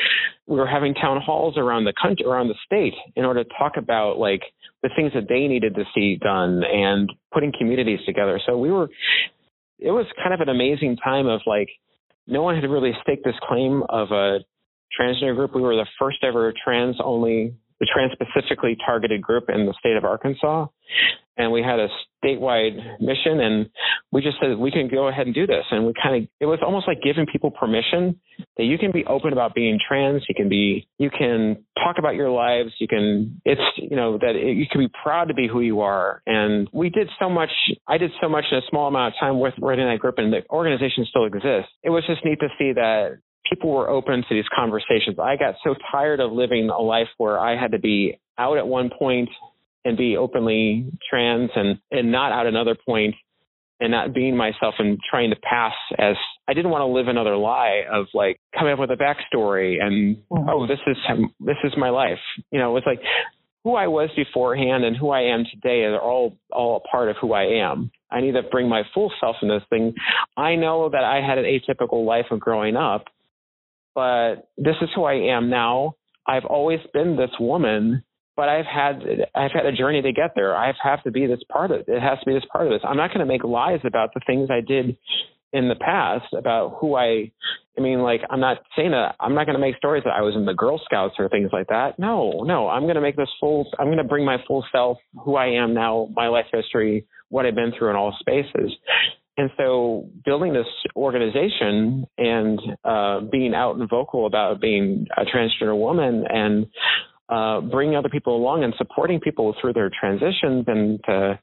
we were having town halls around the country, around the state, in order to talk about like the things that they needed to see done and putting communities together. So we were, it was kind of an amazing time of like, no one had really staked this claim of a transgender group. We were the first ever trans only, the trans specifically targeted group in the state of Arkansas. And we had a statewide mission and we just said we can go ahead and do this. And we kind of, it was almost like giving people permission that you can be open about being trans. You can be, you can talk about your lives. You can, it's, you know, that it, you can be proud to be who you are. And we did so much, I did so much in a small amount of time with writing that group and the organization still exists. It was just neat to see that people were open to these conversations. I got so tired of living a life where I had to be out at one point and be openly trans and, and not out another point and not being myself and trying to pass as I didn't want to live another lie of like coming up with a backstory and mm-hmm. oh this is this is my life. You know, it's like who I was beforehand and who I am today are all all a part of who I am. I need to bring my full self in this thing. I know that I had an atypical life of growing up, but this is who I am now. I've always been this woman, but I've had I've had a journey to get there. I have to be this part of it. It has to be this part of this. I'm not going to make lies about the things I did in the past about who I I mean like I'm not saying that I'm not going to make stories that I was in the Girl Scouts or things like that. No, no, I'm going to make this full I'm going to bring my full self, who I am now, my life history, what I've been through in all spaces. And so building this organization and uh, being out and vocal about being a transgender woman and uh, bringing other people along and supporting people through their transitions and to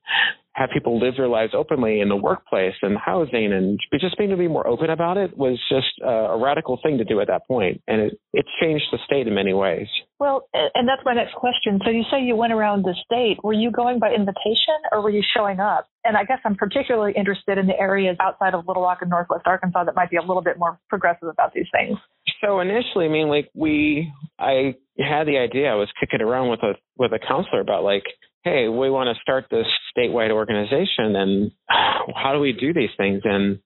have people live their lives openly in the workplace and housing and just being to be more open about it was just uh, a radical thing to do at that point and it, it changed the state in many ways. Well and that's my next question. So you say you went around the state. Were you going by invitation or were you showing up? And i guess i'm particularly interested in the areas outside of little rock and northwest arkansas that might be a little bit more progressive about these things. So initially i mean like we i had the idea i was kicking around with a with a counselor about like hey, we want to start this statewide organization and how do we do these things? And,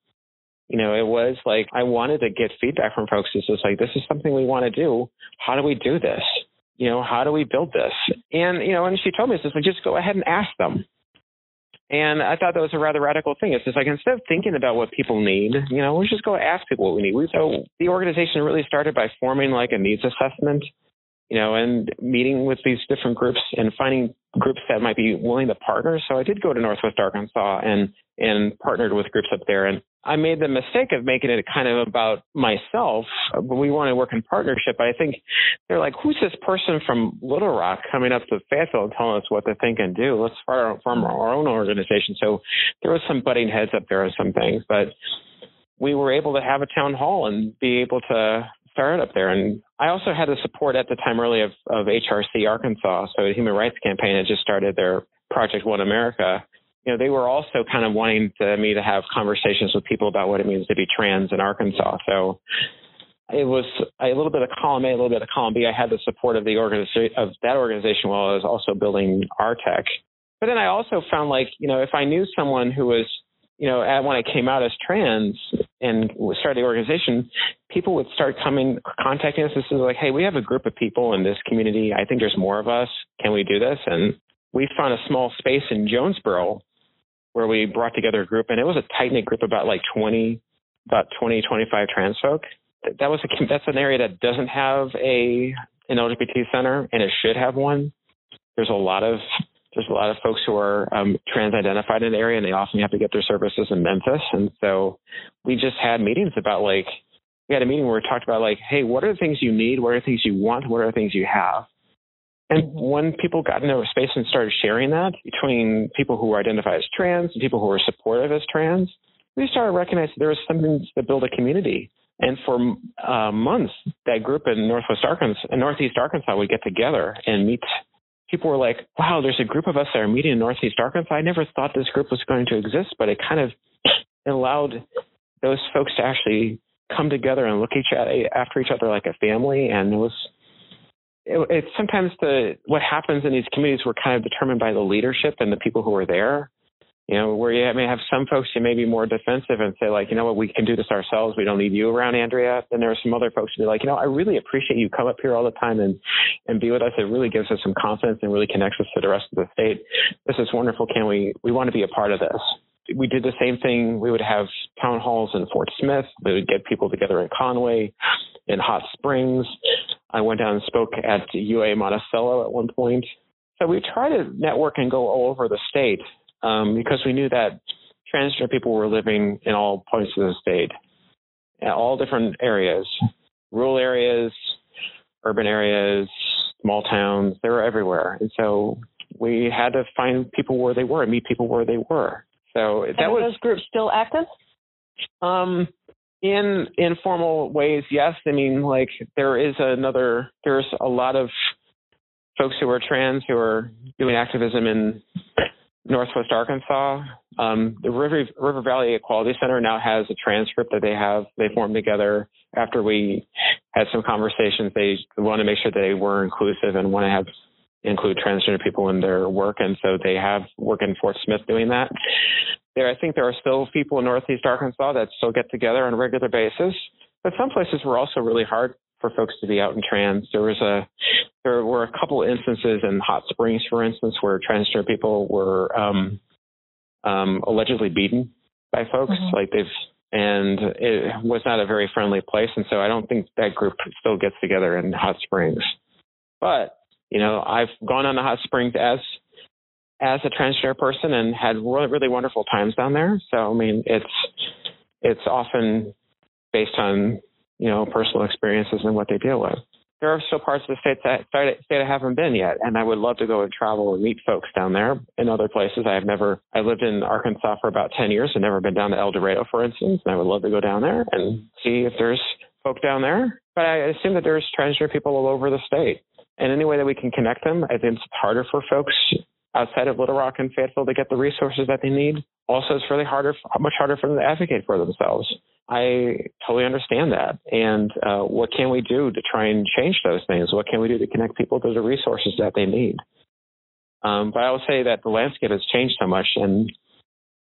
you know, it was like I wanted to get feedback from folks. It's just like, this is something we want to do. How do we do this? You know, how do we build this? And, you know, and she told me, just like, just go ahead and ask them. And I thought that was a rather radical thing. It's just like instead of thinking about what people need, you know, we just go ask people what we need. We, so the organization really started by forming like a needs assessment you know, and meeting with these different groups and finding groups that might be willing to partner. So I did go to Northwest Arkansas and and partnered with groups up there. And I made the mistake of making it kind of about myself, but we want to work in partnership. I think they're like, who's this person from Little Rock coming up to Fayetteville and telling us what to think and do? Let's start our own organization. So there was some butting heads up there on some things, but we were able to have a town hall and be able to started up there. And I also had the support at the time early of, of HRC Arkansas. So the Human Rights Campaign had just started their Project One America. You know, they were also kind of wanting to, me to have conversations with people about what it means to be trans in Arkansas. So it was a little bit of column A, a little bit of column B. I had the support of the organization of that organization while I was also building Artec. But then I also found like, you know, if I knew someone who was you know, at, when I came out as trans and started the organization, people would start coming, contacting us and say like, "Hey, we have a group of people in this community. I think there's more of us. Can we do this?" And we found a small space in Jonesboro where we brought together a group, and it was a tight knit group about like 20, about 20, 25 trans folk. That was a, that's an area that doesn't have a an LGBT center, and it should have one. There's a lot of there's a lot of folks who are um, trans identified in the area and they often have to get their services in Memphis. And so we just had meetings about like, we had a meeting where we talked about like, hey, what are the things you need? What are the things you want? What are the things you have? And when people got into a space and started sharing that between people who identify as trans and people who are supportive as trans, we started recognizing there was something to build a community. And for uh, months, that group in Northwest Arkansas, in Northeast Arkansas, would get together and meet people were like, wow, there's a group of us that are meeting in Northeast Arkansas. I never thought this group was going to exist, but it kind of it allowed those folks to actually come together and look each after each other like a family. And it was, it, it sometimes the, what happens in these communities were kind of determined by the leadership and the people who were there you know, where you may have some folks who may be more defensive and say like, you know what, we can do this ourselves. We don't need you around, Andrea. Then there are some other folks who be like, you know, I really appreciate you come up here all the time and and be with us. It really gives us some confidence and really connects us to the rest of the state. This is wonderful. Can we? We want to be a part of this. We did the same thing. We would have town halls in Fort Smith. We would get people together in Conway, in Hot Springs. I went down and spoke at UA Monticello at one point. So we try to network and go all over the state um, because we knew that transgender people were living in all points of the state, in all different areas, rural areas, urban areas, small towns. They were everywhere, and so we had to find people where they were and meet people where they were. So and that was those groups still active. Um, in informal ways, yes. I mean, like there is another. There's a lot of folks who are trans who are doing activism in Northwest Arkansas. Um, the River, River Valley Equality Center now has a transcript that they have. They formed together after we had some conversations. They want to make sure they were inclusive and want to have include transgender people in their work, and so they have work in Fort Smith doing that. There, I think there are still people in Northeast Arkansas that still get together on a regular basis, but some places were also really hard for folks to be out in trans. There was a there were a couple instances in Hot Springs, for instance, where transgender people were um, um, allegedly beaten by folks. Mm-hmm. Like they've and it was not a very friendly place, and so I don't think that group still gets together in Hot Springs. But you know, I've gone on to Hot Springs as as a transgender person and had really, really wonderful times down there. So I mean, it's it's often based on you know, personal experiences and what they deal with. there are still parts of the state that state I haven't been yet, and I would love to go and travel and meet folks down there in other places. I have never. I lived in Arkansas for about ten years and never been down to El Dorado, for instance. And I would love to go down there and see if there's folk down there. But I assume that there's transgender people all over the state, and any way that we can connect them, I think it's harder for folks outside of Little Rock and Fayetteville to get the resources that they need. Also, it's really harder, much harder for them to advocate for themselves. I totally understand that. And uh, what can we do to try and change those things? What can we do to connect people to the resources that they need? Um, but I will say that the landscape has changed so much, and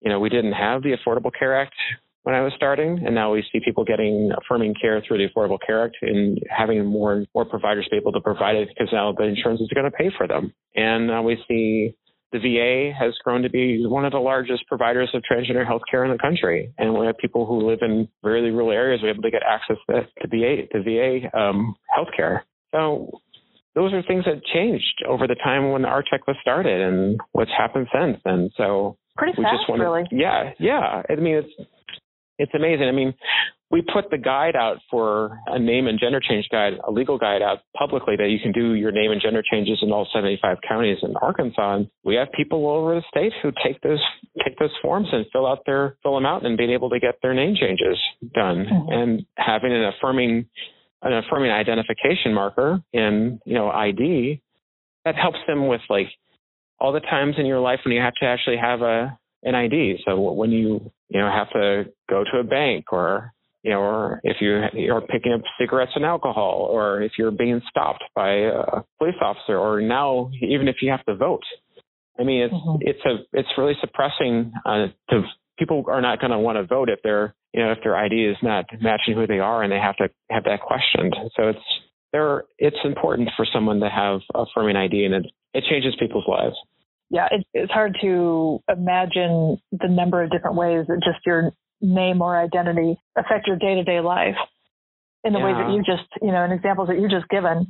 you know, we didn't have the Affordable Care Act when I was starting, and now we see people getting affirming care through the Affordable Care Act and having more and more providers be able to provide it because now the insurance is going to pay for them. And now we see the VA has grown to be one of the largest providers of transgender health care in the country. And we have people who live in really rural areas are able to get access to, to VA, to VA um, health care. So those are things that changed over the time when the ART was started and what's happened since. And so pretty we fast, just want to, really. Yeah, yeah. I mean, it's it's amazing. I mean, we put the guide out for a name and gender change guide, a legal guide out publicly that you can do your name and gender changes in all 75 counties in Arkansas. And we have people all over the state who take those take those forms and fill out their fill them out and being able to get their name changes done mm-hmm. and having an affirming an affirming identification marker in you know ID that helps them with like all the times in your life when you have to actually have a an ID. So when you you know have to go to a bank or you know, or if you are picking up cigarettes and alcohol, or if you're being stopped by a police officer, or now even if you have to vote. I mean, it's mm-hmm. it's a it's really suppressing. Uh, to people are not going to want to vote if their you know if their ID is not matching who they are, and they have to have that questioned. So it's there. It's important for someone to have a affirming ID, and it it changes people's lives yeah, it, it's hard to imagine the number of different ways that just your name or identity affect your day to day life in the yeah. way that you just, you know, in examples that you just given.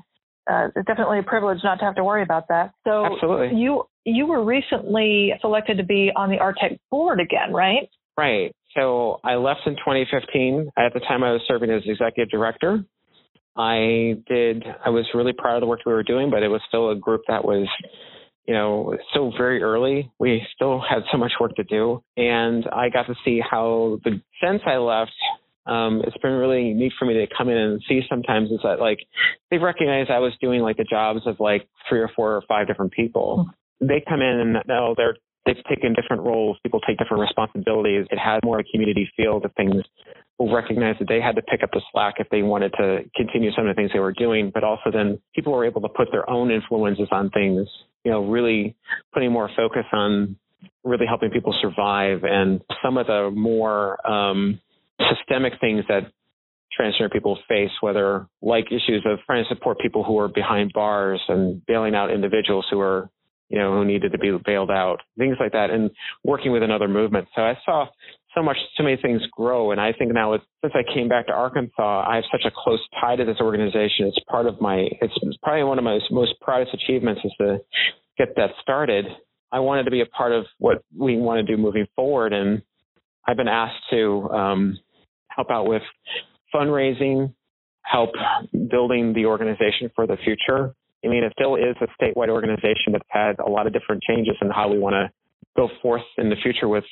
Uh, it's definitely a privilege not to have to worry about that. So Absolutely. you you were recently selected to be on the ARTEC board again, right? Right. So I left in 2015. At the time, I was serving as executive director. I did. I was really proud of the work we were doing, but it was still a group that was you know, so very early. We still had so much work to do. And I got to see how the since I left, um, it's been really neat for me to come in and see sometimes is that like they've recognized I was doing like the jobs of like three or four or five different people. Mm-hmm. They come in and now they're they've taken different roles. People take different responsibilities. It has more of a community feel to things. Will recognize that they had to pick up the slack if they wanted to continue some of the things they were doing, but also then people were able to put their own influences on things. You know, really putting more focus on really helping people survive and some of the more um, systemic things that transgender people face, whether like issues of trying to support people who are behind bars and bailing out individuals who are you know, who needed to be bailed out, things like that, and working with another movement. So I saw so much, so many things grow. And I think now, it's, since I came back to Arkansas, I have such a close tie to this organization. It's part of my, it's probably one of my most proudest achievements is to get that started. I wanted to be a part of what we want to do moving forward. And I've been asked to um, help out with fundraising, help building the organization for the future. I mean, it still is a statewide organization that's had a lot of different changes in how we want to go forth in the future with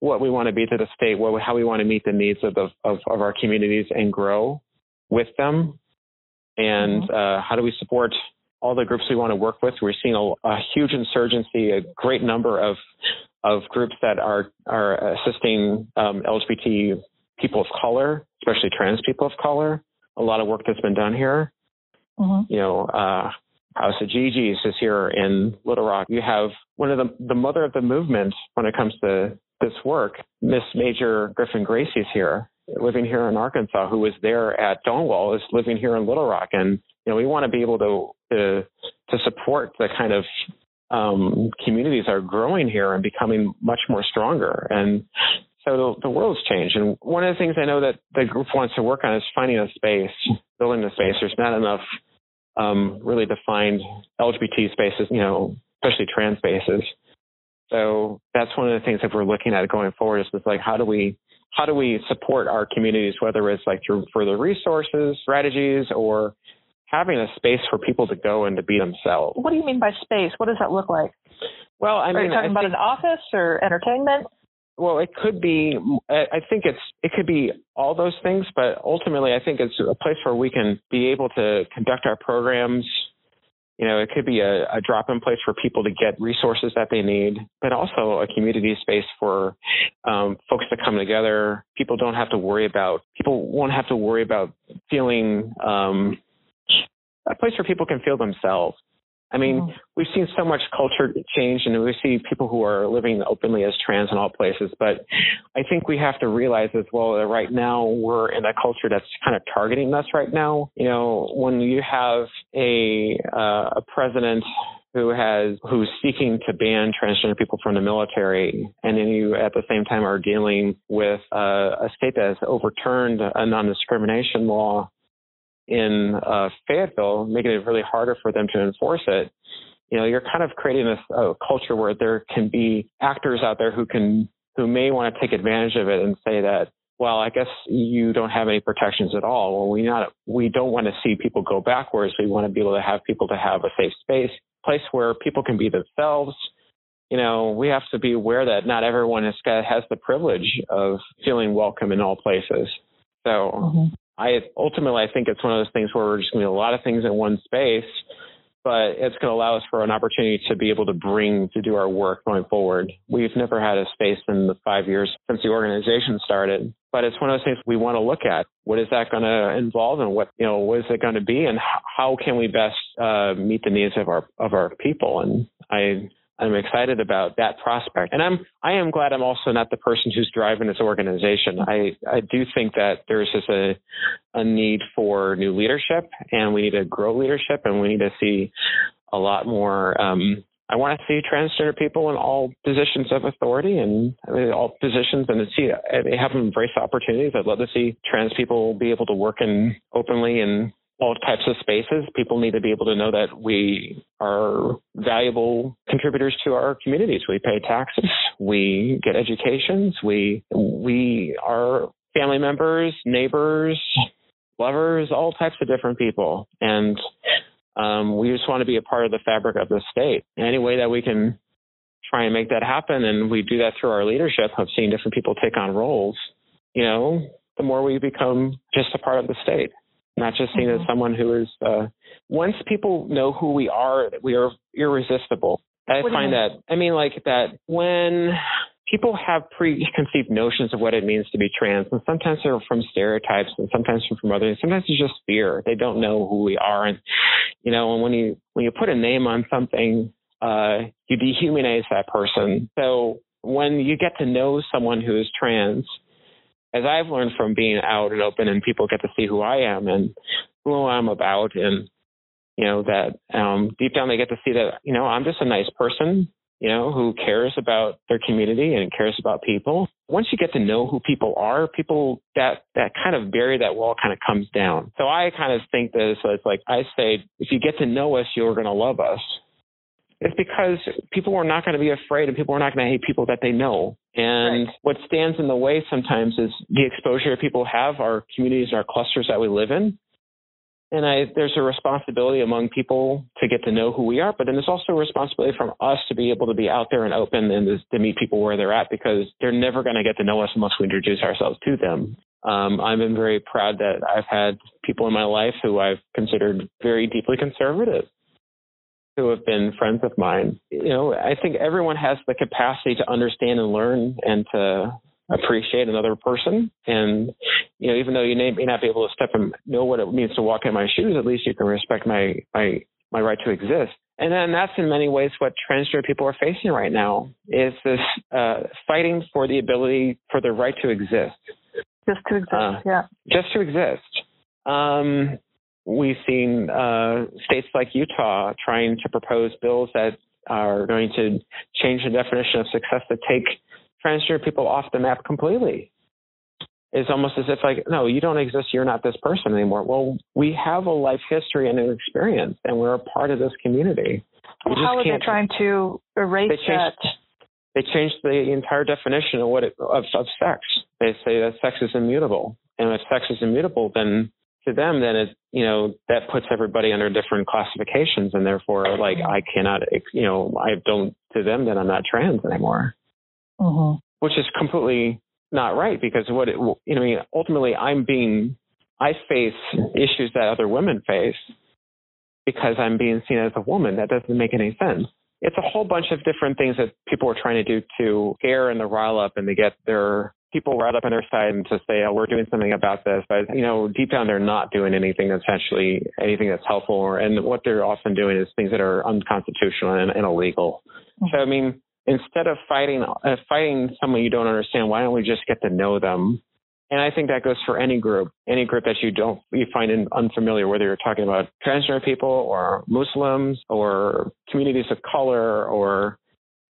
what we want to be to the state, what, how we want to meet the needs of, the, of, of our communities and grow with them. And mm-hmm. uh, how do we support all the groups we want to work with? We're seeing a, a huge insurgency, a great number of of groups that are are assisting um, LGBT people of color, especially trans people of color. A lot of work that's been done here. Mm-hmm. You know, uh, House of GG's is here in Little Rock. You have one of the the mother of the movement when it comes to this work, Miss Major Griffin Gracy's here, living here in Arkansas, who was there at Stonewall, is living here in Little Rock, and you know we want to be able to to to support the kind of um, communities are growing here and becoming much more stronger. And so the, the world's changed. And one of the things I know that the group wants to work on is finding a space, building a space. There's not enough um, really defined LGBT spaces, you know, especially trans spaces. So that's one of the things that we're looking at going forward is like how do we how do we support our communities, whether it's like through further resources, strategies, or having a space for people to go and to be themselves. What do you mean by space? What does that look like? Well, I mean, are you talking I about an office or entertainment? Well, it could be. I think it's it could be all those things, but ultimately, I think it's a place where we can be able to conduct our programs. You know, it could be a, a drop-in place for people to get resources that they need, but also a community space for um, folks to come together. People don't have to worry about. People won't have to worry about feeling. Um, a place where people can feel themselves I mean, mm-hmm. we've seen so much culture change and we see people who are living openly as trans in all places. But I think we have to realize as well that right now we're in a culture that's kind of targeting us right now. You know, when you have a, uh, a president who has who's seeking to ban transgender people from the military, and then you at the same time are dealing with uh, a state that has overturned a non-discrimination law in uh, Fayetteville, making it really harder for them to enforce it, you know, you're kind of creating a, a culture where there can be actors out there who can who may want to take advantage of it and say that, well, I guess you don't have any protections at all. Well, we not we don't want to see people go backwards. We want to be able to have people to have a safe space, place where people can be themselves. You know, we have to be aware that not everyone has has the privilege of feeling welcome in all places. So mm-hmm. I ultimately I think it's one of those things where we're just going to do a lot of things in one space, but it's going to allow us for an opportunity to be able to bring to do our work going forward. We've never had a space in the five years since the organization started, but it's one of those things we want to look at. What is that going to involve, and what you know, what is it going to be, and how can we best uh, meet the needs of our of our people? And I I'm excited about that prospect. And I'm I am glad I'm also not the person who's driving this organization. I, I do think that there's just a a need for new leadership and we need to grow leadership and we need to see a lot more um, I want to see transgender people in all positions of authority and all positions and to see they have embraced opportunities. I'd love to see trans people be able to work in openly and all types of spaces. People need to be able to know that we are valuable contributors to our communities. We pay taxes, we get educations, we we are family members, neighbors, lovers, all types of different people, and um, we just want to be a part of the fabric of the state. Any way that we can try and make that happen, and we do that through our leadership of seeing different people take on roles. You know, the more we become just a part of the state not just seen mm-hmm. as someone who is uh, once people know who we are we are irresistible. I what find that i mean like that when people have preconceived notions of what it means to be trans and sometimes they're from stereotypes and sometimes from other sometimes it's just fear. They don't know who we are and you know and when you when you put a name on something uh you dehumanize that person. So when you get to know someone who is trans as I've learned from being out and open and people get to see who I am and who I'm about and you know that um deep down they get to see that you know I'm just a nice person you know who cares about their community and cares about people. Once you get to know who people are people that that kind of barrier that wall kind of comes down. So I kind of think that it's, it's like I say if you get to know us you're going to love us it's because people are not going to be afraid and people are not going to hate people that they know. And right. what stands in the way sometimes is the exposure people have, our communities, our clusters that we live in. And I, there's a responsibility among people to get to know who we are, but then there's also a responsibility from us to be able to be out there and open and to meet people where they're at because they're never going to get to know us unless we introduce ourselves to them. Um, I've been very proud that I've had people in my life who I've considered very deeply conservative who have been friends of mine. You know, I think everyone has the capacity to understand and learn and to appreciate another person. And, you know, even though you may, may not be able to step and know what it means to walk in my shoes, at least you can respect my, my, my right to exist. And then that's in many ways what transgender people are facing right now is this uh, fighting for the ability for the right to exist. Just to exist, uh, yeah. Just to exist. Um, we've seen uh, states like Utah trying to propose bills that are going to change the definition of success to take transgender people off the map completely. It's almost as if like, no, you don't exist. You're not this person anymore. Well, we have a life history and an experience, and we're a part of this community. Well, how are they trying to erase they changed, that? They changed the entire definition of what it, of, of sex. They say that sex is immutable, and if sex is immutable, then to them, then it, you know, that puts everybody under different classifications, and therefore, like, I cannot, you know, I don't to them that I'm not trans anymore, mm-hmm. which is completely not right because what it, you know, I mean, ultimately, I'm being, I face issues that other women face because I'm being seen as a woman. That doesn't make any sense. It's a whole bunch of different things that people are trying to do to scare and the rile up and to get their people riled up on their side and to say, oh, we're doing something about this. But, you know, deep down, they're not doing anything that's actually anything that's helpful. And what they're often doing is things that are unconstitutional and, and illegal. Mm-hmm. So, I mean, instead of fighting, uh, fighting someone you don't understand, why don't we just get to know them? And I think that goes for any group, any group that you don't, you find unfamiliar, whether you're talking about transgender people or Muslims or communities of color or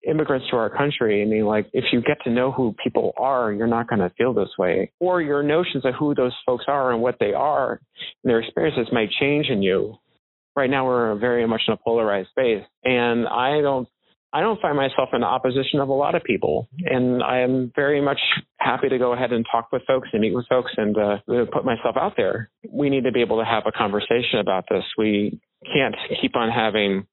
immigrants to our country. I mean, like, if you get to know who people are, you're not going to feel this way. Or your notions of who those folks are and what they are and their experiences might change in you. Right now, we're very much in a polarized space. And I don't I don't find myself in opposition of a lot of people, and I am very much happy to go ahead and talk with folks and meet with folks and uh, put myself out there. We need to be able to have a conversation about this. We can't keep on having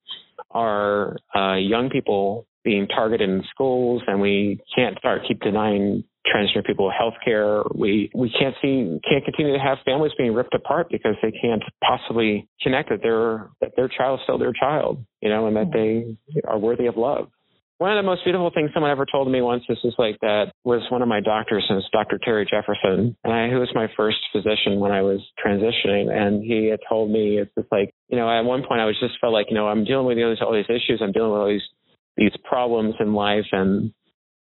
our uh, young people being targeted in schools, and we can't start keep denying transgender people health care. We we can't see can't continue to have families being ripped apart because they can't possibly connect that their that their child is still their child, you know, and that hmm. they are worthy of love. One of the most beautiful things someone ever told me once, this is like that, was one of my doctors, and it's Dr. Terry Jefferson, and I, who was my first physician when I was transitioning, and he had told me it's just like, you know, at one point I was just felt like, you know, I'm dealing with all these issues, I'm dealing with all these these problems in life and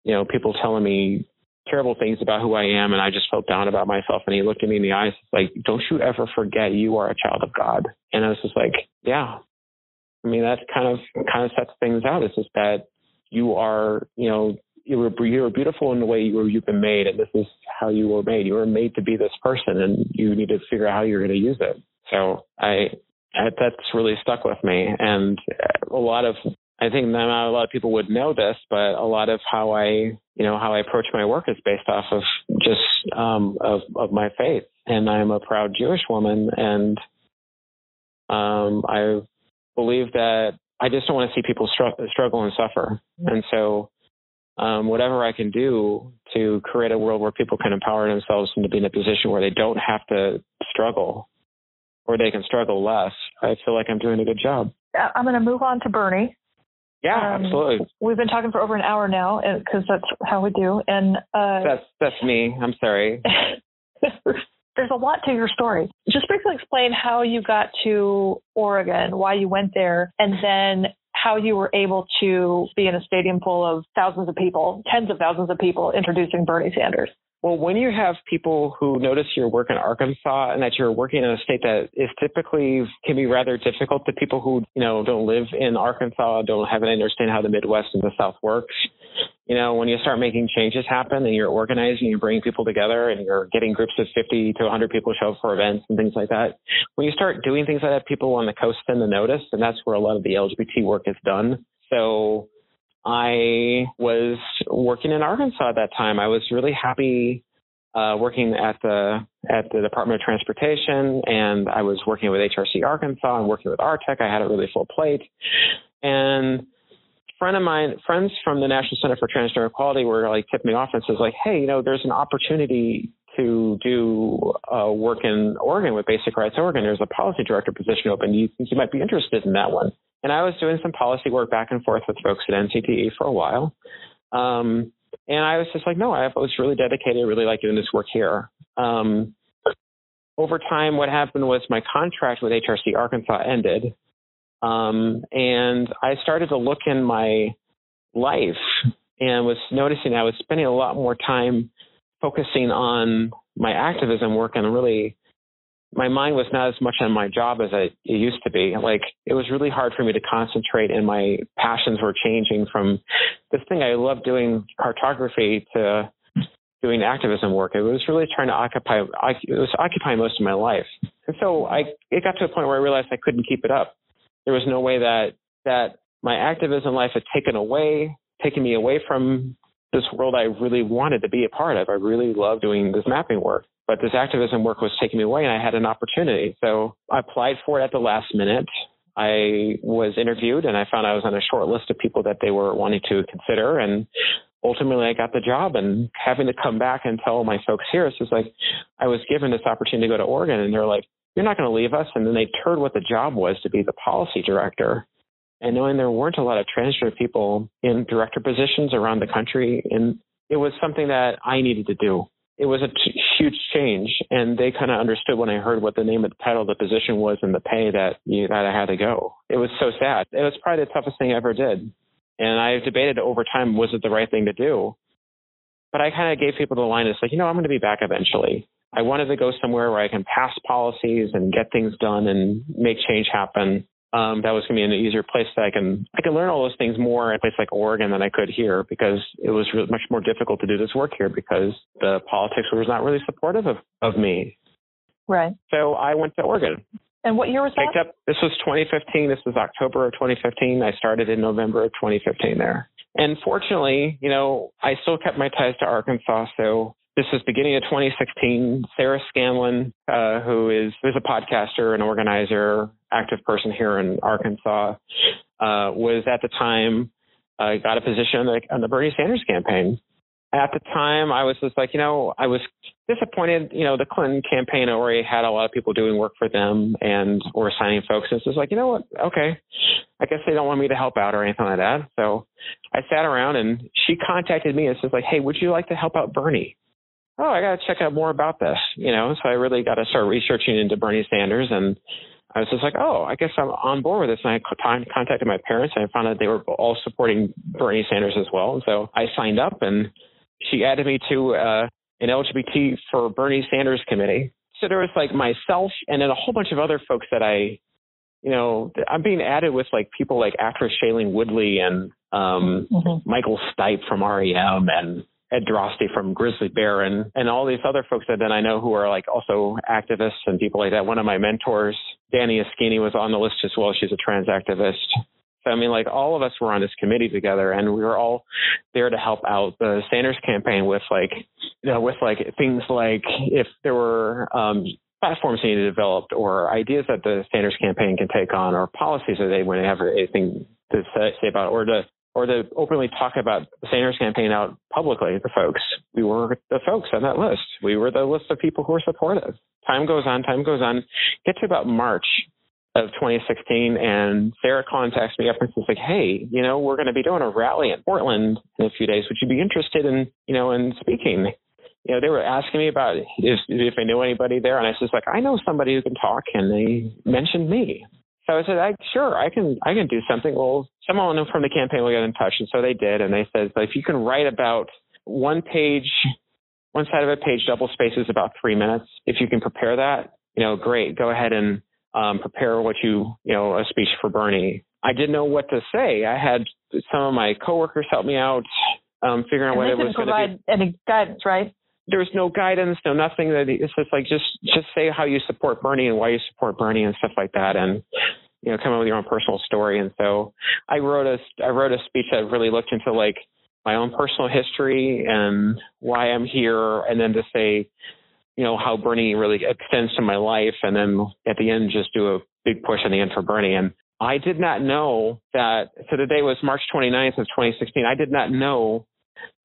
you know people telling me terrible things about who I am and I just felt down about myself and he looked at me in the eyes like don't you ever forget you are a child of God. And I was just like yeah. I mean that kind of kind of sets things out. It's just that you are you know you were you were beautiful in the way you were you've been made and this is how you were made. You were made to be this person and you need to figure out how you're going to use it. So I that's really stuck with me and a lot of I think not a lot of people would know this, but a lot of how I, you know, how I approach my work is based off of just um, of of my faith, and I'm a proud Jewish woman, and um, I believe that I just don't want to see people str- struggle and suffer, and so um, whatever I can do to create a world where people can empower themselves and to be in a position where they don't have to struggle, or they can struggle less, I feel like I'm doing a good job. I'm going to move on to Bernie. Yeah, um, absolutely. We've been talking for over an hour now because that's how we do. And uh, that's that's me. I'm sorry. there's a lot to your story. Just briefly explain how you got to Oregon, why you went there, and then how you were able to be in a stadium full of thousands of people, tens of thousands of people, introducing Bernie Sanders. Well, when you have people who notice your work in Arkansas and that you're working in a state that is typically can be rather difficult to people who, you know, don't live in Arkansas, don't have an understanding how the Midwest and the South works. You know, when you start making changes happen and you're organizing, you're bringing people together and you're getting groups of 50 to 100 people show up for events and things like that. When you start doing things like that, people on the coast tend to notice, and that's where a lot of the LGBT work is done. So I was working in Arkansas at that time. I was really happy uh, working at the at the Department of Transportation, and I was working with HRC Arkansas and working with ARTEC. I had a really full plate, and friend of mine, friends from the National Center for Transgender Equality, were like tipped me off and says like, "Hey, you know, there's an opportunity to do uh, work in Oregon with Basic Rights Oregon. There's a policy director position open. Do you think you might be interested in that one?" And I was doing some policy work back and forth with folks at NCTE for a while. Um, and I was just like, no, I was really dedicated. I really like doing this work here. Um, over time, what happened was my contract with HRC Arkansas ended. Um, and I started to look in my life and was noticing I was spending a lot more time focusing on my activism work and really my mind was not as much on my job as it used to be. Like it was really hard for me to concentrate, and my passions were changing from this thing I love doing cartography to doing activism work. It was really trying to occupy. It was occupying most of my life, and so I it got to a point where I realized I couldn't keep it up. There was no way that that my activism life had taken away, taken me away from this world I really wanted to be a part of. I really loved doing this mapping work. But this activism work was taking me away and I had an opportunity. So I applied for it at the last minute. I was interviewed and I found I was on a short list of people that they were wanting to consider. And ultimately I got the job and having to come back and tell my folks here, it's just like I was given this opportunity to go to Oregon and they're like, you're not going to leave us. And then they turned what the job was to be the policy director. And knowing there weren't a lot of transgender people in director positions around the country, and it was something that I needed to do. It was a t- huge change, and they kind of understood when I heard what the name of the title of the position was and the pay that you, that I had to go. It was so sad. It was probably the toughest thing I ever did, and I debated over time was it the right thing to do. But I kind of gave people the line. It's like you know I'm going to be back eventually. I wanted to go somewhere where I can pass policies and get things done and make change happen um, that was going to be an easier place that I can I can learn all those things more in a place like Oregon than I could here because it was really much more difficult to do this work here because the politics was not really supportive of, of me. Right. So I went to Oregon. And what year was that? Up, this was 2015. This was October of 2015. I started in November of 2015 there. And fortunately, you know, I still kept my ties to Arkansas. So this was beginning of 2016. Sarah Scanlon, uh, who is who's a podcaster, an organizer, active person here in Arkansas, uh, was at the time uh, got a position on the, on the Bernie Sanders campaign. At the time, I was just like, you know, I was disappointed. You know, the Clinton campaign already had a lot of people doing work for them and or signing folks. And it's like, you know what? Okay, I guess they don't want me to help out or anything like that. So I sat around and she contacted me and says like, hey, would you like to help out Bernie? Oh, I got to check out more about this, you know. So I really got to start researching into Bernie Sanders, and I was just like, oh, I guess I'm on board with this. And I contacted my parents, and I found out they were all supporting Bernie Sanders as well. And so I signed up, and she added me to uh, an LGBT for Bernie Sanders committee. So there was like myself, and then a whole bunch of other folks that I. You know, I'm being added with like people like actress Shailene Woodley and um, mm-hmm. Michael Stipe from REM and Ed Droste from Grizzly Bear and, and all these other folks that then I know who are like also activists and people like that. One of my mentors, Danni Askini, was on the list as well. She's a trans activist. So I mean, like all of us were on this committee together, and we were all there to help out the Sanders campaign with like, you know, with like things like if there were um, platforms needed developed or ideas that the Sanders campaign can take on or policies that they would have anything to say about or to or to openly talk about the Sanders campaign out publicly to the folks. We were the folks on that list. We were the list of people who were supportive. Time goes on, time goes on. Get to about March of 2016, and Sarah contacts me up and says like, "Hey, you know, we're going to be doing a rally in Portland in a few days. Would you be interested in, you know, in speaking?" You know, they were asking me about if if I knew anybody there, and I says like, "I know somebody who can talk," and they mentioned me. So I said, I, sure, I can, I can do something. Well, someone from the campaign will get in touch. And so they did. And they said, if you can write about one page, one side of a page, double spaces about three minutes. If you can prepare that, you know, great. Go ahead and um, prepare what you, you know, a speech for Bernie. I didn't know what to say. I had some of my coworkers help me out, um, figuring out what it was going to be. any guidance, right? There was no guidance, no nothing. That it's just like just just say how you support Bernie and why you support Bernie and stuff like that. And you know, come up with your own personal story. And so I wrote a, I wrote a speech that really looked into like my own personal history and why I'm here. And then to say, you know, how Bernie really extends to my life. And then at the end, just do a big push in the end for Bernie. And I did not know that, so the day was March 29th of 2016. I did not know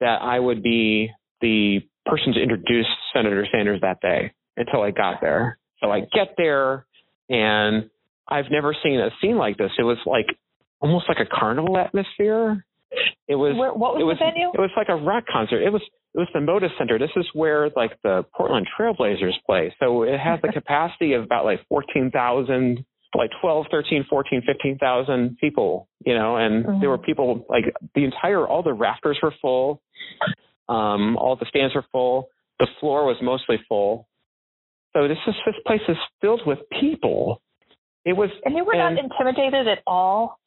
that I would be the person to introduce Senator Sanders that day until I got there. So I get there and I've never seen a scene like this. It was like almost like a carnival atmosphere. It was where, what was, it was the venue? It was like a rock concert. It was it was the Moda Center. This is where like the Portland Trailblazers play. So it has the capacity of about like 14,000 like 12, 13, 14, 15,000 people, you know, and mm-hmm. there were people like the entire all the rafters were full. Um all the stands were full. The floor was mostly full. So this is this place is filled with people it was, and you were and not intimidated at all.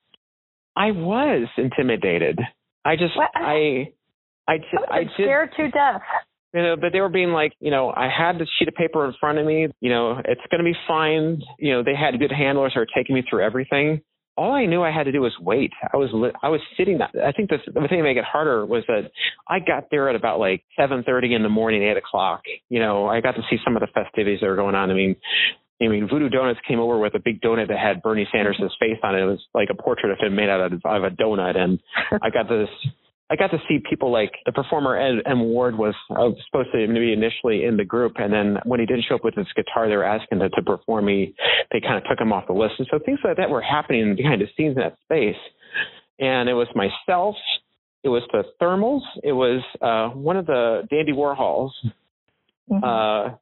I was intimidated. I just, what? I, I, I, I scared to death. You know, but they were being like, you know, I had this sheet of paper in front of me. You know, it's going to be fine. You know, they had good handlers who were taking me through everything. All I knew I had to do was wait. I was I was sitting. I think the, the thing that made it harder was that I got there at about like seven thirty in the morning, eight o'clock. You know, I got to see some of the festivities that were going on. I mean, I mean, Voodoo Donuts came over with a big donut that had Bernie Sanders' face on it. It was like a portrait of him made out of, of a donut, and I got this I got to see people like the performer Ed M. Ward was uh, supposed to be initially in the group, and then when he didn't show up with his guitar, they were asking to, to perform. He they kind of took him off the list, and so things like that were happening behind the scenes in that space. And it was myself, it was the Thermals, it was uh, one of the Dandy Warhols, mm-hmm. uh,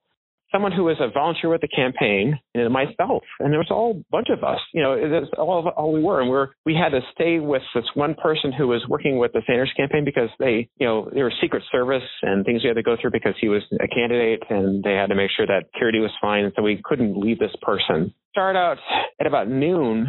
someone who was a volunteer with the campaign and myself. And there was a bunch of us you know that's all all we were. And we're we had to stay with this one person who was working with the sanders campaign because they you know they were secret service and things we had to go through because he was a candidate and they had to make sure that security was fine. And so we couldn't leave this person. Start out at about noon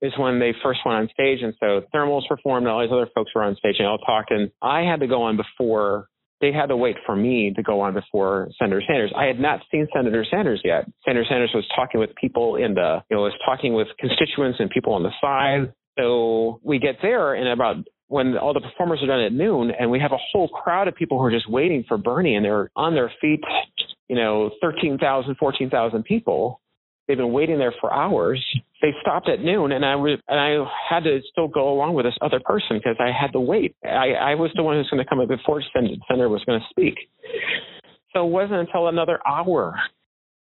is when they first went on stage. And so thermals performed and all these other folks were on stage and all talked. And i had to go on before they had to wait for me to go on before Senator Sanders. I had not seen Senator Sanders yet. Senator Sanders was talking with people in the, you know, was talking with constituents and people on the side. So we get there and about when all the performers are done at noon and we have a whole crowd of people who are just waiting for Bernie and they're on their feet, you know, 13,000, 14,000 people. They've been waiting there for hours. They stopped at noon, and I re- and I had to still go along with this other person because I had to wait. I, I was the one who's going to come up before Senator was going to speak. So it wasn't until another hour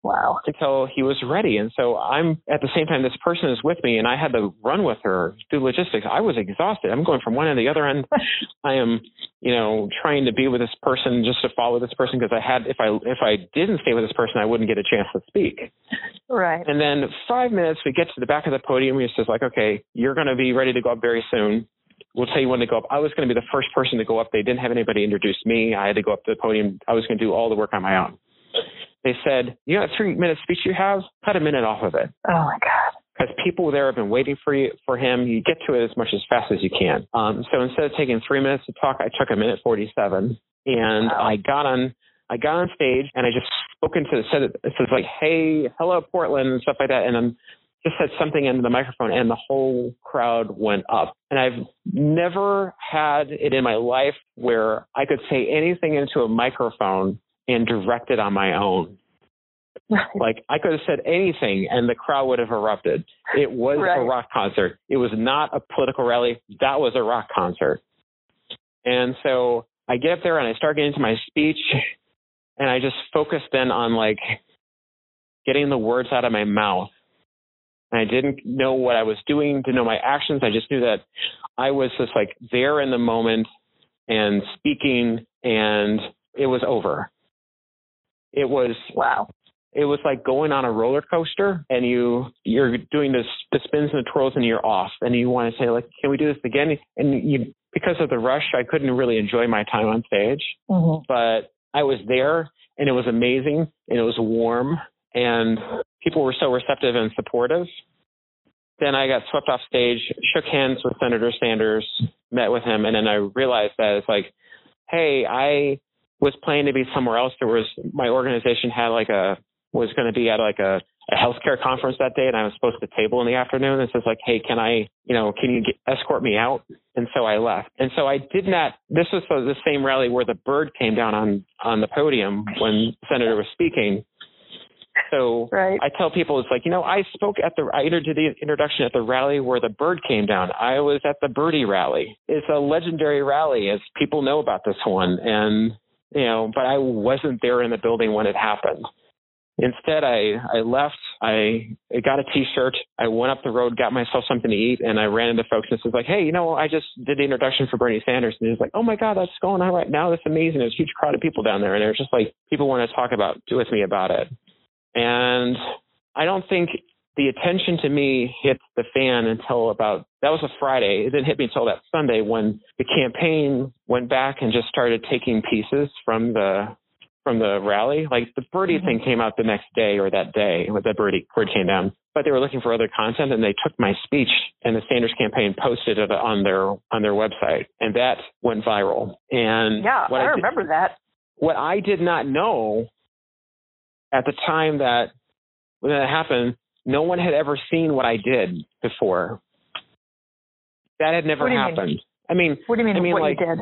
Wow. Until he was ready. And so I'm at the same time, this person is with me and I had to run with her, do logistics. I was exhausted. I'm going from one end to the other end. I am, you know, trying to be with this person just to follow this person because I had, if I, if I didn't stay with this person, I wouldn't get a chance to speak. Right. And then five minutes, we get to the back of the podium. He says like, okay, you're going to be ready to go up very soon. We'll tell you when to go up. I was going to be the first person to go up. They didn't have anybody introduce me. I had to go up to the podium. I was going to do all the work on my own they said, you know, that three minute speech you have, cut a minute off of it. Oh my God. Because people there have been waiting for you for him. You get to it as much as fast as you can. Um, so instead of taking three minutes to talk, I took a minute forty seven, and wow. I got on. I got on stage and I just spoke into the said it says like, "Hey, hello, Portland," and stuff like that, and I'm just said something into the microphone and the whole crowd went up. And I've never had it in my life where I could say anything into a microphone and direct it on my own. like I could have said anything and the crowd would have erupted. It was right. a rock concert. It was not a political rally. That was a rock concert. And so I get up there and I start getting into my speech and I just focus then on like getting the words out of my mouth. And I didn't know what I was doing, didn't know my actions. I just knew that I was just like there in the moment and speaking and it was over. It was wow. It was like going on a roller coaster and you you're doing this the spins and the twirls and you're off and you want to say like can we do this again and you because of the rush I couldn't really enjoy my time on stage mm-hmm. but I was there and it was amazing and it was warm and people were so receptive and supportive then I got swept off stage, shook hands with Senator Sanders, met with him, and then I realized that it's like, hey, I was planning to be somewhere else. There was my organization had like a was going to be at like a, a healthcare conference that day, and I was supposed to table in the afternoon. And so it's like, hey, can I, you know, can you get, escort me out? And so I left. And so I did not. This was the same rally where the bird came down on on the podium when the senator was speaking. So right. I tell people it's like, you know, I spoke at the I did the introduction at the rally where the bird came down. I was at the birdie rally. It's a legendary rally as people know about this one. And you know, but I wasn't there in the building when it happened. Instead, I, I left. I, I got a T-shirt. I went up the road, got myself something to eat, and I ran into folks and was like, "Hey, you know, I just did the introduction for Bernie Sanders." And he was like, "Oh my God, that's going on right now. That's amazing. There's a huge crowd of people down there." And was just like people want to talk about do with me about it. And I don't think the attention to me hit the fan until about that was a Friday. It didn't hit me until that Sunday when the campaign went back and just started taking pieces from the from the rally. Like the birdie mm-hmm. thing came out the next day or that day when the birdie bird came down. But they were looking for other content and they took my speech and the Sanders campaign posted it on their on their website and that went viral. And yeah, I, I remember that. What I did not know at the time that when that happened no one had ever seen what I did before. That had never happened. Mean? I mean, what do you mean? I mean, what like, you did?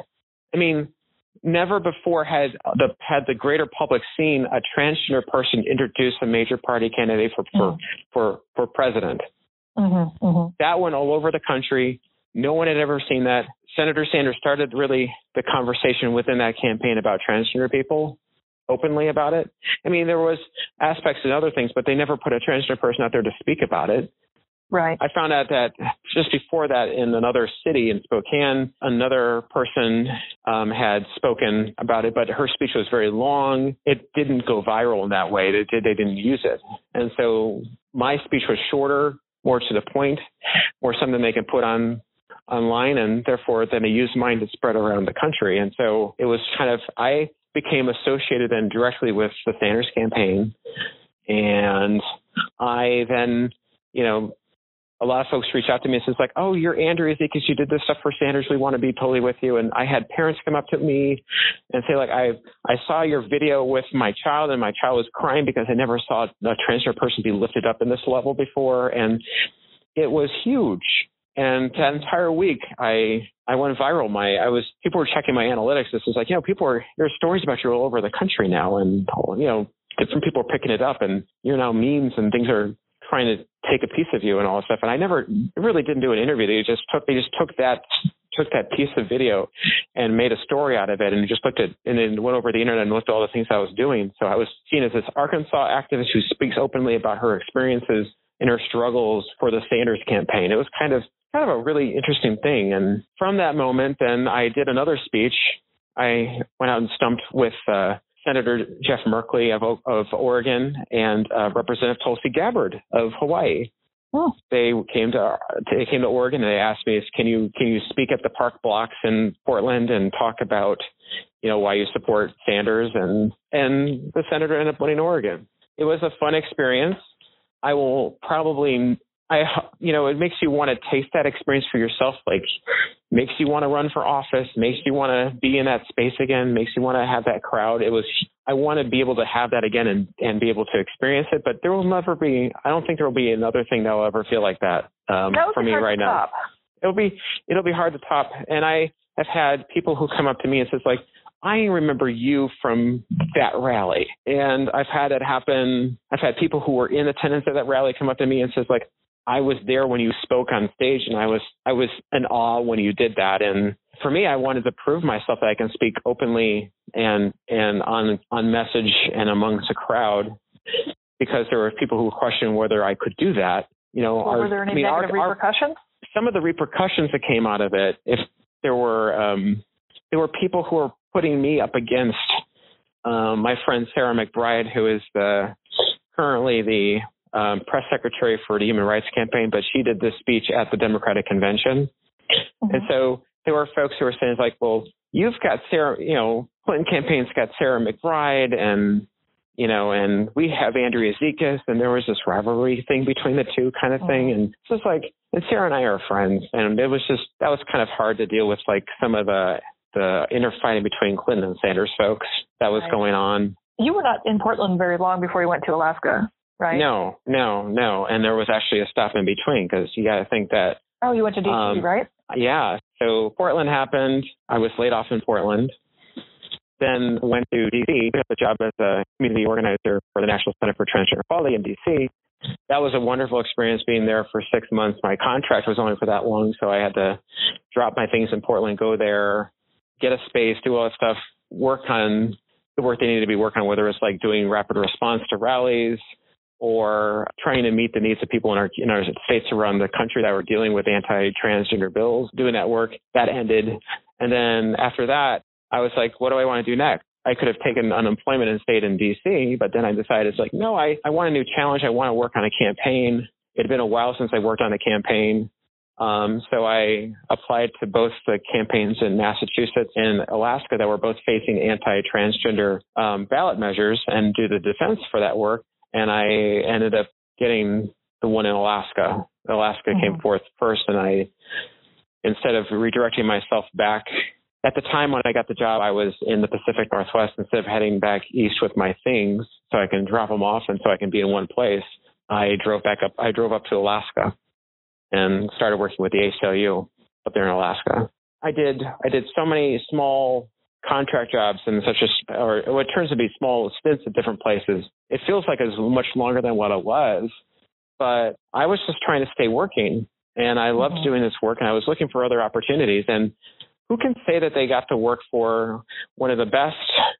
I mean, never before had the had the greater public seen a transgender person introduce a major party candidate for for mm. for, for president. Mm-hmm, mm-hmm. That went all over the country. No one had ever seen that. Senator Sanders started really the conversation within that campaign about transgender people openly about it. I mean, there was aspects and other things, but they never put a transgender person out there to speak about it. Right. I found out that just before that, in another city in Spokane, another person um, had spoken about it, but her speech was very long. It didn't go viral in that way. They, they didn't use it, and so my speech was shorter, more to the point, more something they can put on online, and therefore then they used mine to spread around the country. And so it was kind of I became associated then directly with the Sanders campaign, and I then you know a lot of folks reach out to me and says like, "Oh, you're Andrea because you did this stuff for Sanders. We want to be totally with you." And I had parents come up to me and say like, "I I saw your video with my child, and my child was crying because I never saw a transgender person be lifted up in this level before, and it was huge." And that entire week, I I went viral. My I was people were checking my analytics. This was like, you know, people are there's stories about you all over the country now, and you know, different people are picking it up, and you're now memes and things are trying to take a piece of you and all that stuff. And I never really didn't do an interview. They just took they just took that took that piece of video and made a story out of it and just looked at and then went over the internet and looked at all the things I was doing. So I was seen as this Arkansas activist who speaks openly about her experiences and her struggles for the Sanders campaign. It was kind of kind of a really interesting thing. And from that moment, then I did another speech. I went out and stumped with uh, Senator Jeff Merkley of, of Oregon and uh, Representative Tulsi Gabbard of Hawaii. Oh. They came to they came to Oregon and they asked me, "Can you can you speak at the park blocks in Portland and talk about, you know, why you support Sanders?" And and the senator ended up winning Oregon. It was a fun experience. I will probably I, you know, it makes you want to taste that experience for yourself. Like, makes you want to run for office, makes you want to be in that space again, makes you want to have that crowd. It was, I want to be able to have that again and, and be able to experience it. But there will never be, I don't think there will be another thing that will ever feel like that, um, that for me right now. Top. It'll be, it'll be hard to top. And I have had people who come up to me and says like, I remember you from that rally. And I've had it happen. I've had people who were in attendance at that rally come up to me and says like, I was there when you spoke on stage and I was I was in awe when you did that and for me I wanted to prove myself that I can speak openly and and on on message and amongst a crowd because there were people who questioned whether I could do that. You know, well, our, were there any I mean, negative our, repercussions? Our, some of the repercussions that came out of it, if there were um, there were people who were putting me up against um, my friend Sarah McBride, who is the currently the um, press secretary for the Human Rights Campaign, but she did this speech at the Democratic Convention. Mm-hmm. And so there were folks who were saying like, well, you've got Sarah, you know, Clinton campaign's got Sarah McBride and, you know, and we have Andrea Zekis and there was this rivalry thing between the two kind of thing. Mm-hmm. And it's just like, and Sarah and I are friends. And it was just, that was kind of hard to deal with like some of the, the inner fighting between Clinton and Sanders folks that was right. going on. You were not in Portland very long before you went to Alaska right? No, no, no. And there was actually a stop in between because you got to think that. Oh, you went to DC, um, right? Yeah. So Portland happened. I was laid off in Portland. Then went to DC, got a job as a community organizer for the National Center for Transgender Equality in DC. That was a wonderful experience being there for six months. My contract was only for that long, so I had to drop my things in Portland, go there, get a space, do all that stuff, work on the work they needed to be working on, whether it's like doing rapid response to rallies, or trying to meet the needs of people in our in our states around the country that were dealing with anti-transgender bills. Doing that work that ended, and then after that, I was like, what do I want to do next? I could have taken unemployment and stayed in DC, but then I decided it's like, no, I, I want a new challenge. I want to work on a campaign. It had been a while since I worked on a campaign. Um, so I applied to both the campaigns in Massachusetts and Alaska that were both facing anti-transgender um, ballot measures and do the defense for that work and I ended up getting the one in Alaska. Alaska mm-hmm. came forth first, and I, instead of redirecting myself back, at the time when I got the job, I was in the Pacific Northwest. Instead of heading back east with my things so I can drop them off and so I can be in one place, I drove back up. I drove up to Alaska and started working with the ACLU up there in Alaska. I did I did so many small contract jobs and such as or what turns to be small stints at different places. It feels like it's much longer than what it was, but I was just trying to stay working and I loved mm-hmm. doing this work and I was looking for other opportunities and who can say that they got to work for one of the best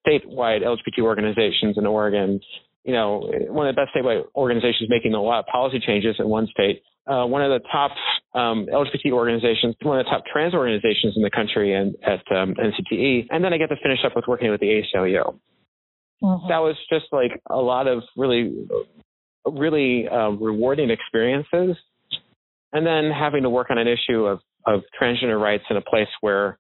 statewide LGBT organizations in Oregon? You know, one of the best statewide organizations making a lot of policy changes in one state. Uh, one of the top um, LGBT organizations, one of the top trans organizations in the country, and at um, NCTE. And then I get to finish up with working with the ACLU. Mm-hmm. That was just like a lot of really, really uh, rewarding experiences. And then having to work on an issue of of transgender rights in a place where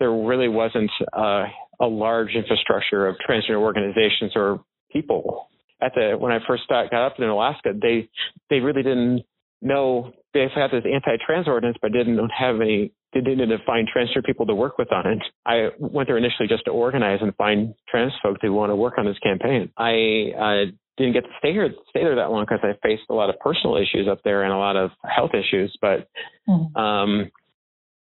there really wasn't uh, a large infrastructure of transgender organizations or people. At the when I first got up in Alaska, they they really didn't know they had this anti-trans ordinance, but didn't have any. They didn't find transgender people to work with on it. I went there initially just to organize and find trans folks who want to work on this campaign. I uh, didn't get to stay here stay there that long because I faced a lot of personal issues up there and a lot of health issues. But mm-hmm. um,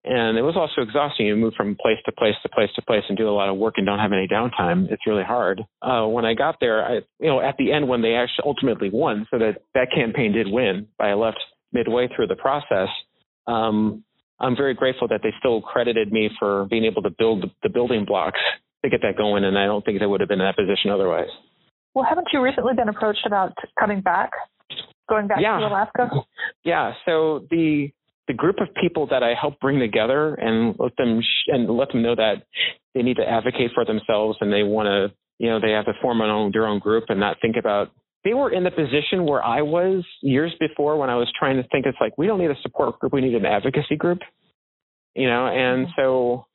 and it was also exhausting. You move from place to place to place to place and do a lot of work and don't have any downtime. It's really hard. Uh, when I got there, I, you know, at the end when they actually ultimately won, so that that campaign did win, but I left midway through the process. Um, I'm very grateful that they still credited me for being able to build the building blocks to get that going, and I don't think they would have been in that position otherwise. Well, haven't you recently been approached about coming back, going back yeah. to Alaska? Yeah. So the the group of people that I help bring together and let them sh- and let them know that they need to advocate for themselves and they want to, you know, they have to form their own, their own group and not think about. They were in the position where I was years before when I was trying to think. It's like we don't need a support group, we need an advocacy group, you know. And mm-hmm. so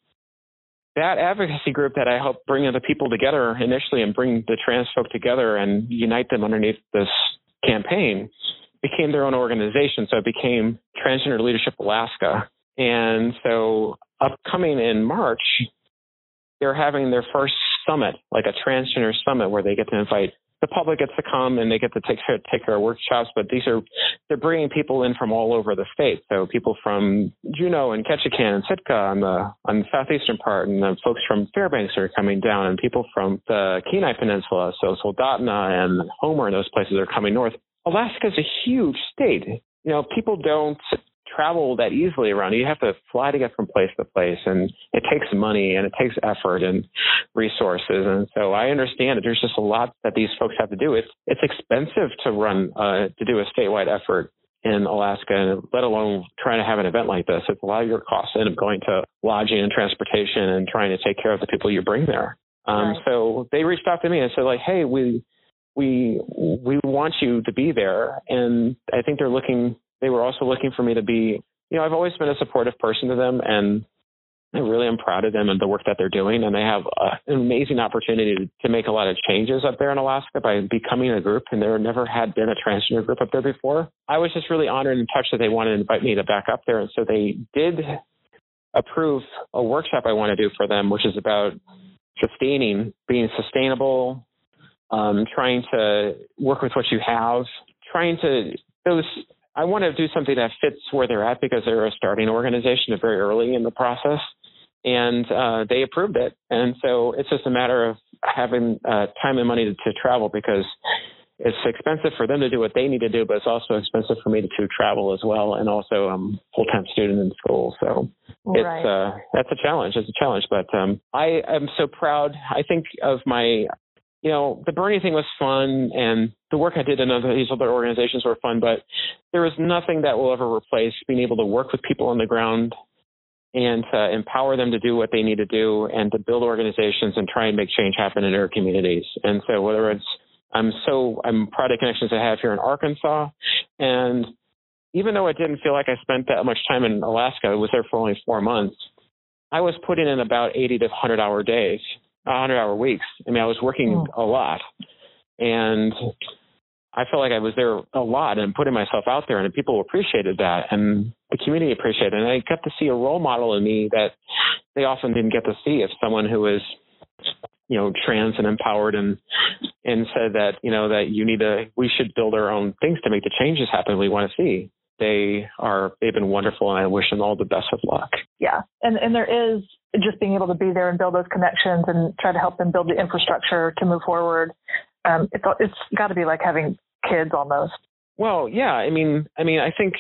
that advocacy group that I helped bring the people together initially and bring the trans folk together and unite them underneath this campaign became their own organization. So it became Transgender Leadership Alaska. And so upcoming in March, they're having their first summit, like a transgender summit where they get to invite the public gets to come and they get to take take of workshops, but these are they're bringing people in from all over the state. So people from Juneau and Ketchikan and Sitka on the on the southeastern part, and then folks from Fairbanks are coming down, and people from the Kenai Peninsula, so Soldotna and Homer and those places are coming north. Alaska is a huge state. You know, people don't travel that easily around. You have to fly to get from place to place, and it takes money and it takes effort and resources. And so I understand that there's just a lot that these folks have to do. It's it's expensive to run uh, to do a statewide effort in Alaska, let alone trying to have an event like this. It's a lot of your costs end up going to lodging and transportation and trying to take care of the people you bring there. Um, right. So they reached out to me and said, like, hey, we we we want you to be there, and I think they're looking they were also looking for me to be, you know, I've always been a supportive person to them and I really am proud of them and the work that they're doing. And they have uh, an amazing opportunity to, to make a lot of changes up there in Alaska by becoming a group. And there never had been a transgender group up there before. I was just really honored and touched that they wanted to invite me to back up there. And so they did approve a workshop I want to do for them, which is about sustaining, being sustainable, um, trying to work with what you have, trying to those I want to do something that fits where they're at because they're a starting organization very early in the process. And uh, they approved it. And so it's just a matter of having uh, time and money to, to, travel because it's expensive for them to do what they need to do, but it's also expensive for me to, to travel as well. And also, I'm full time student in school. So it's, right. uh, that's a challenge. It's a challenge. But um, I am so proud. I think of my you know, the Bernie thing was fun and the work I did in other, these other organizations were fun, but there is nothing that will ever replace being able to work with people on the ground and to empower them to do what they need to do and to build organizations and try and make change happen in their communities. And so whether it's I'm so I'm proud of the connections I have here in Arkansas and even though I didn't feel like I spent that much time in Alaska, I was there for only four months. I was putting in about 80 to 100 hour days 100 hour weeks. I mean, I was working oh. a lot and I felt like I was there a lot and putting myself out there and people appreciated that and the community appreciated it. And I got to see a role model in me that they often didn't get to see if someone who is, you know, trans and empowered and, and said that you know that you need to we should build our own things to make the changes happen we want to see they are they've been wonderful and i wish them all the best of luck. Yeah and and there is just being able to be there and build those connections and try to help them build the infrastructure to move forward. Um it's it's got to be like having kids almost. Well yeah i mean i mean i think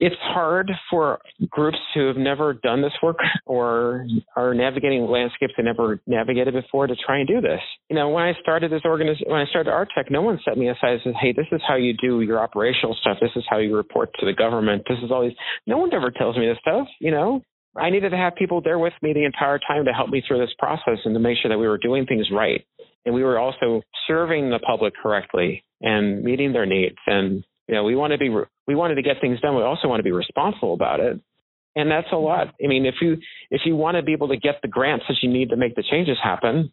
it's hard for groups who have never done this work or are navigating landscapes they never navigated before to try and do this. You know, when I started this organization, when I started ArTEC, no one set me aside and said, "Hey, this is how you do your operational stuff. This is how you report to the government. This is these." No one ever tells me this stuff. You know, I needed to have people there with me the entire time to help me through this process and to make sure that we were doing things right and we were also serving the public correctly and meeting their needs and you know, we want to be we wanted to get things done. We also want to be responsible about it, and that's a lot. I mean, if you if you want to be able to get the grants that you need to make the changes happen,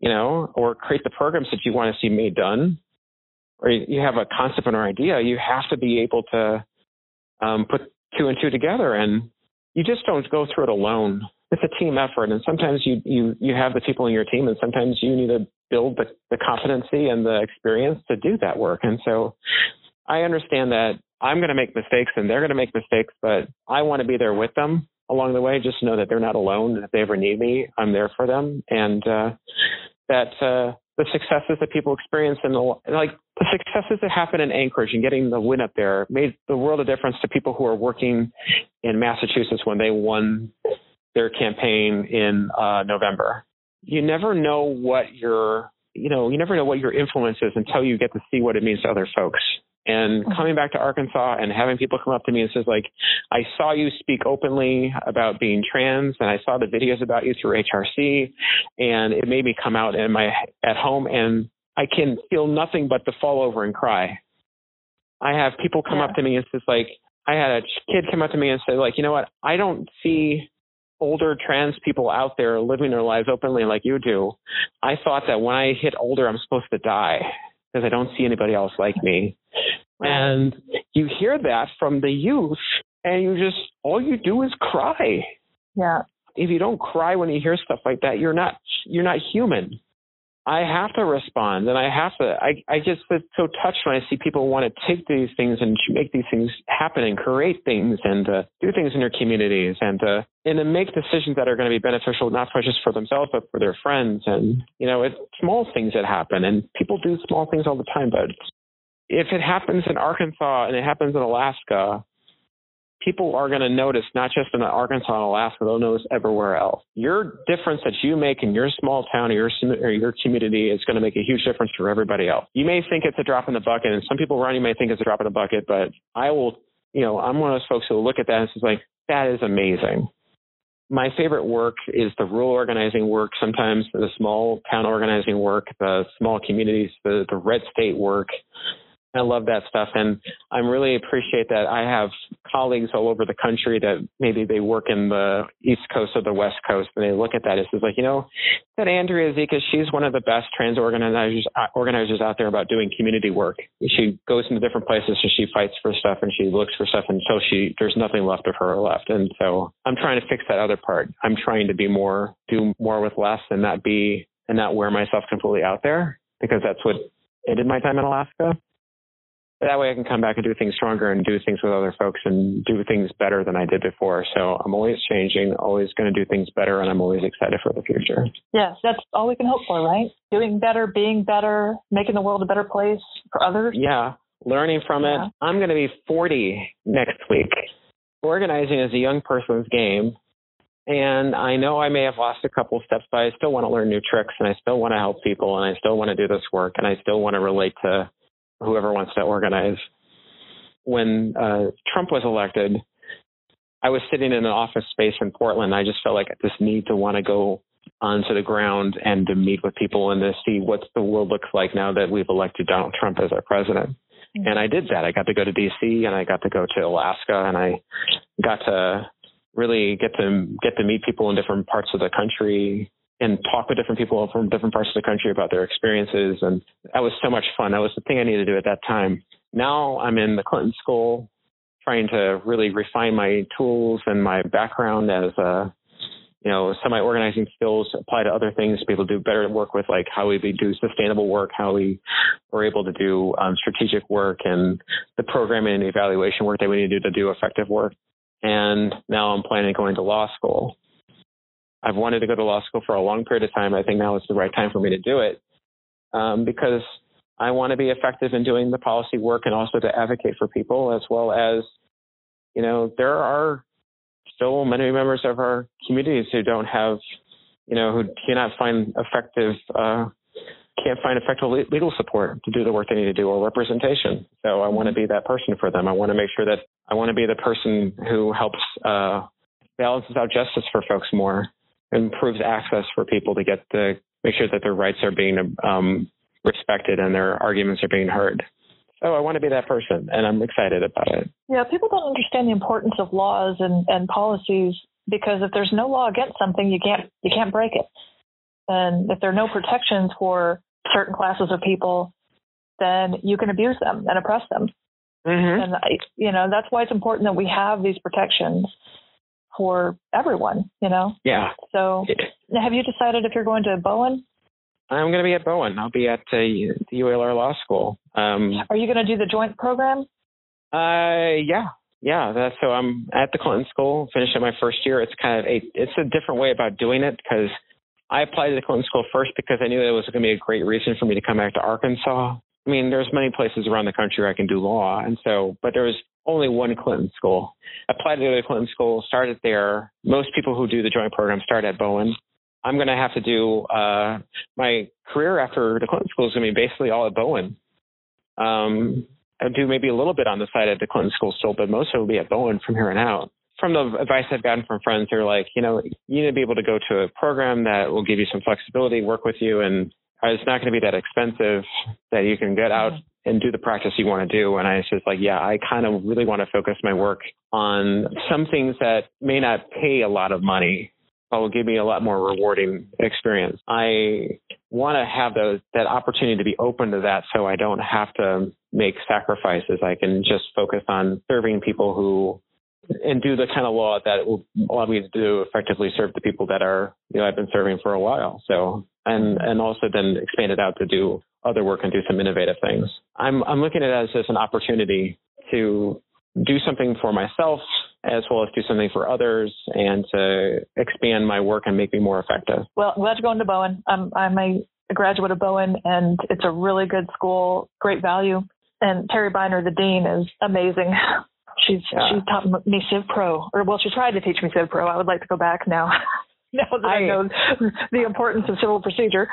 you know, or create the programs that you want to see made done, or you have a concept or idea, you have to be able to um, put two and two together, and you just don't go through it alone. It's a team effort, and sometimes you you you have the people in your team, and sometimes you need to build the, the competency and the experience to do that work. And so I understand that I'm going to make mistakes and they're going to make mistakes, but I want to be there with them along the way. Just know that they're not alone. If they ever need me, I'm there for them, and uh, that uh, the successes that people experience in the like the successes that happen in Anchorage and getting the win up there made the world a difference to people who are working in Massachusetts when they won their campaign in uh, November. You never know what your you know you never know what your influence is until you get to see what it means to other folks. And mm-hmm. coming back to Arkansas and having people come up to me and says like, I saw you speak openly about being trans and I saw the videos about you through HRC and it made me come out in my at home and I can feel nothing but to fall over and cry. I have people come yeah. up to me and says like, I had a kid come up to me and say like, you know what? I don't see older trans people out there living their lives openly like you do. I thought that when I hit older, I'm supposed to die because I don't see anybody else like me. And you hear that from the youth, and you just, all you do is cry. Yeah. If you don't cry when you hear stuff like that, you're not, you're not human. I have to respond and I have to, I, I just get so touched when I see people want to take these things and make these things happen and create things and uh, do things in their communities and, uh, and to make decisions that are going to be beneficial, not just for themselves, but for their friends. And, you know, it's small things that happen and people do small things all the time, but if it happens in Arkansas and it happens in Alaska, people are going to notice not just in Arkansas and Alaska, they'll notice everywhere else. Your difference that you make in your small town or your or your community is going to make a huge difference for everybody else. You may think it's a drop in the bucket, and some people around you may think it's a drop in the bucket, but I will, you know, I'm one of those folks who will look at that and say like, that is amazing. My favorite work is the rural organizing work, sometimes the small town organizing work, the small communities, the, the red state work, I love that stuff. And I really appreciate that I have colleagues all over the country that maybe they work in the East Coast or the West Coast and they look at that. It's like, you know, that Andrea Zekis, she's one of the best trans organizers, uh, organizers out there about doing community work. She goes into different places and she fights for stuff and she looks for stuff until she, there's nothing left of her left. And so I'm trying to fix that other part. I'm trying to be more, do more with less and not be, and not wear myself completely out there because that's what ended my time in Alaska that way I can come back and do things stronger and do things with other folks and do things better than I did before. So I'm always changing, always going to do things better, and I'm always excited for the future. Yes, that's all we can hope for, right? Doing better, being better, making the world a better place for others. Yeah, learning from yeah. it. I'm going to be 40 next week. Organizing is a young person's game. And I know I may have lost a couple steps, but I still want to learn new tricks and I still want to help people and I still want to do this work and I still want to relate to whoever wants to organize. When uh, Trump was elected, I was sitting in an office space in Portland. I just felt like this need to want to go onto the ground and to meet with people and to see what the world looks like now that we've elected Donald Trump as our president. Mm-hmm. And I did that. I got to go to DC and I got to go to Alaska and I got to really get to get to meet people in different parts of the country and talk with different people from different parts of the country about their experiences. And that was so much fun. That was the thing I needed to do at that time. Now I'm in the Clinton School trying to really refine my tools and my background as a you know, some of my organizing skills apply to other things to be able to do better work with like how we do sustainable work, how we were able to do um, strategic work and the programming and evaluation work that we need to do to do effective work. And now I'm planning on going to law school. I've wanted to go to law school for a long period of time. I think now is the right time for me to do it um, because I want to be effective in doing the policy work and also to advocate for people as well as, you know, there are still many members of our communities who don't have, you know, who cannot find effective, uh, can't find effective legal support to do the work they need to do or representation. So I want to be that person for them. I want to make sure that I want to be the person who helps uh, balances out justice for folks more, improves access for people to get the make sure that their rights are being um, respected and their arguments are being heard. So I want to be that person, and I'm excited about it. Yeah, people don't understand the importance of laws and, and policies because if there's no law against something, you can't you can't break it. And if there are no protections for certain classes of people, then you can abuse them and oppress them. Mm-hmm. And you know that's why it's important that we have these protections for everyone. You know. Yeah. So, have you decided if you're going to Bowen? I'm going to be at Bowen. I'll be at uh, the UALR Law School. Um, Are you going to do the joint program? Uh, yeah, yeah. That's, so I'm at the Clinton School, finishing my first year. It's kind of a, it's a different way about doing it because I applied to the Clinton School first because I knew that it was going to be a great reason for me to come back to Arkansas. I mean, there's many places around the country where I can do law, and so, but there was only one Clinton school. Applied to the other Clinton School, started there. Most people who do the joint program start at Bowen. I'm going to have to do uh, my career after the Clinton School is going to be basically all at Bowen. Um, I do maybe a little bit on the side at the Clinton School still, but most of it will be at Bowen from here on out. From the advice I've gotten from friends, they're like, you know, you need to be able to go to a program that will give you some flexibility, work with you, and it's not going to be that expensive that you can get out mm-hmm. And do the practice you want to do. And I was just like, yeah, I kind of really want to focus my work on some things that may not pay a lot of money, but will give me a lot more rewarding experience. I want to have those, that opportunity to be open to that so I don't have to make sacrifices. I can just focus on serving people who and do the kind of law that will allow me to do effectively serve the people that are you know I've been serving for a while. So and mm-hmm. and also then expand it out to do other work and do some innovative things. I'm I'm looking at it as, as an opportunity to do something for myself as well as do something for others and to expand my work and make me more effective. Well, glad you're going to Bowen. I'm, I'm a, a graduate of Bowen, and it's a really good school, great value. And Terry Beiner, the dean, is amazing. She's yeah. she taught me Civ Pro, or well, she tried to teach me Civ Pro. I would like to go back now. now that I, I know the importance of civil procedure.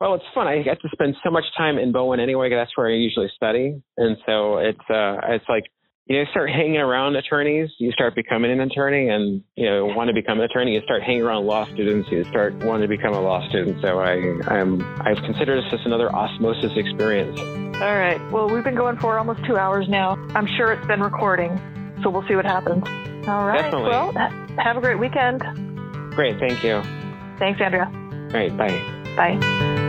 Well, it's fun. I get to spend so much time in Bowen anyway. That's where I usually study, and so it's uh, it's like you know, start hanging around attorneys, you start becoming an attorney and, you know, want to become an attorney, you start hanging around law students, you start wanting to become a law student. So I, I'm, I've considered this just another osmosis experience. All right. Well, we've been going for almost two hours now. I'm sure it's been recording, so we'll see what happens. All right. Definitely. Well, have a great weekend. Great. Thank you. Thanks, Andrea. All right. Bye. Bye.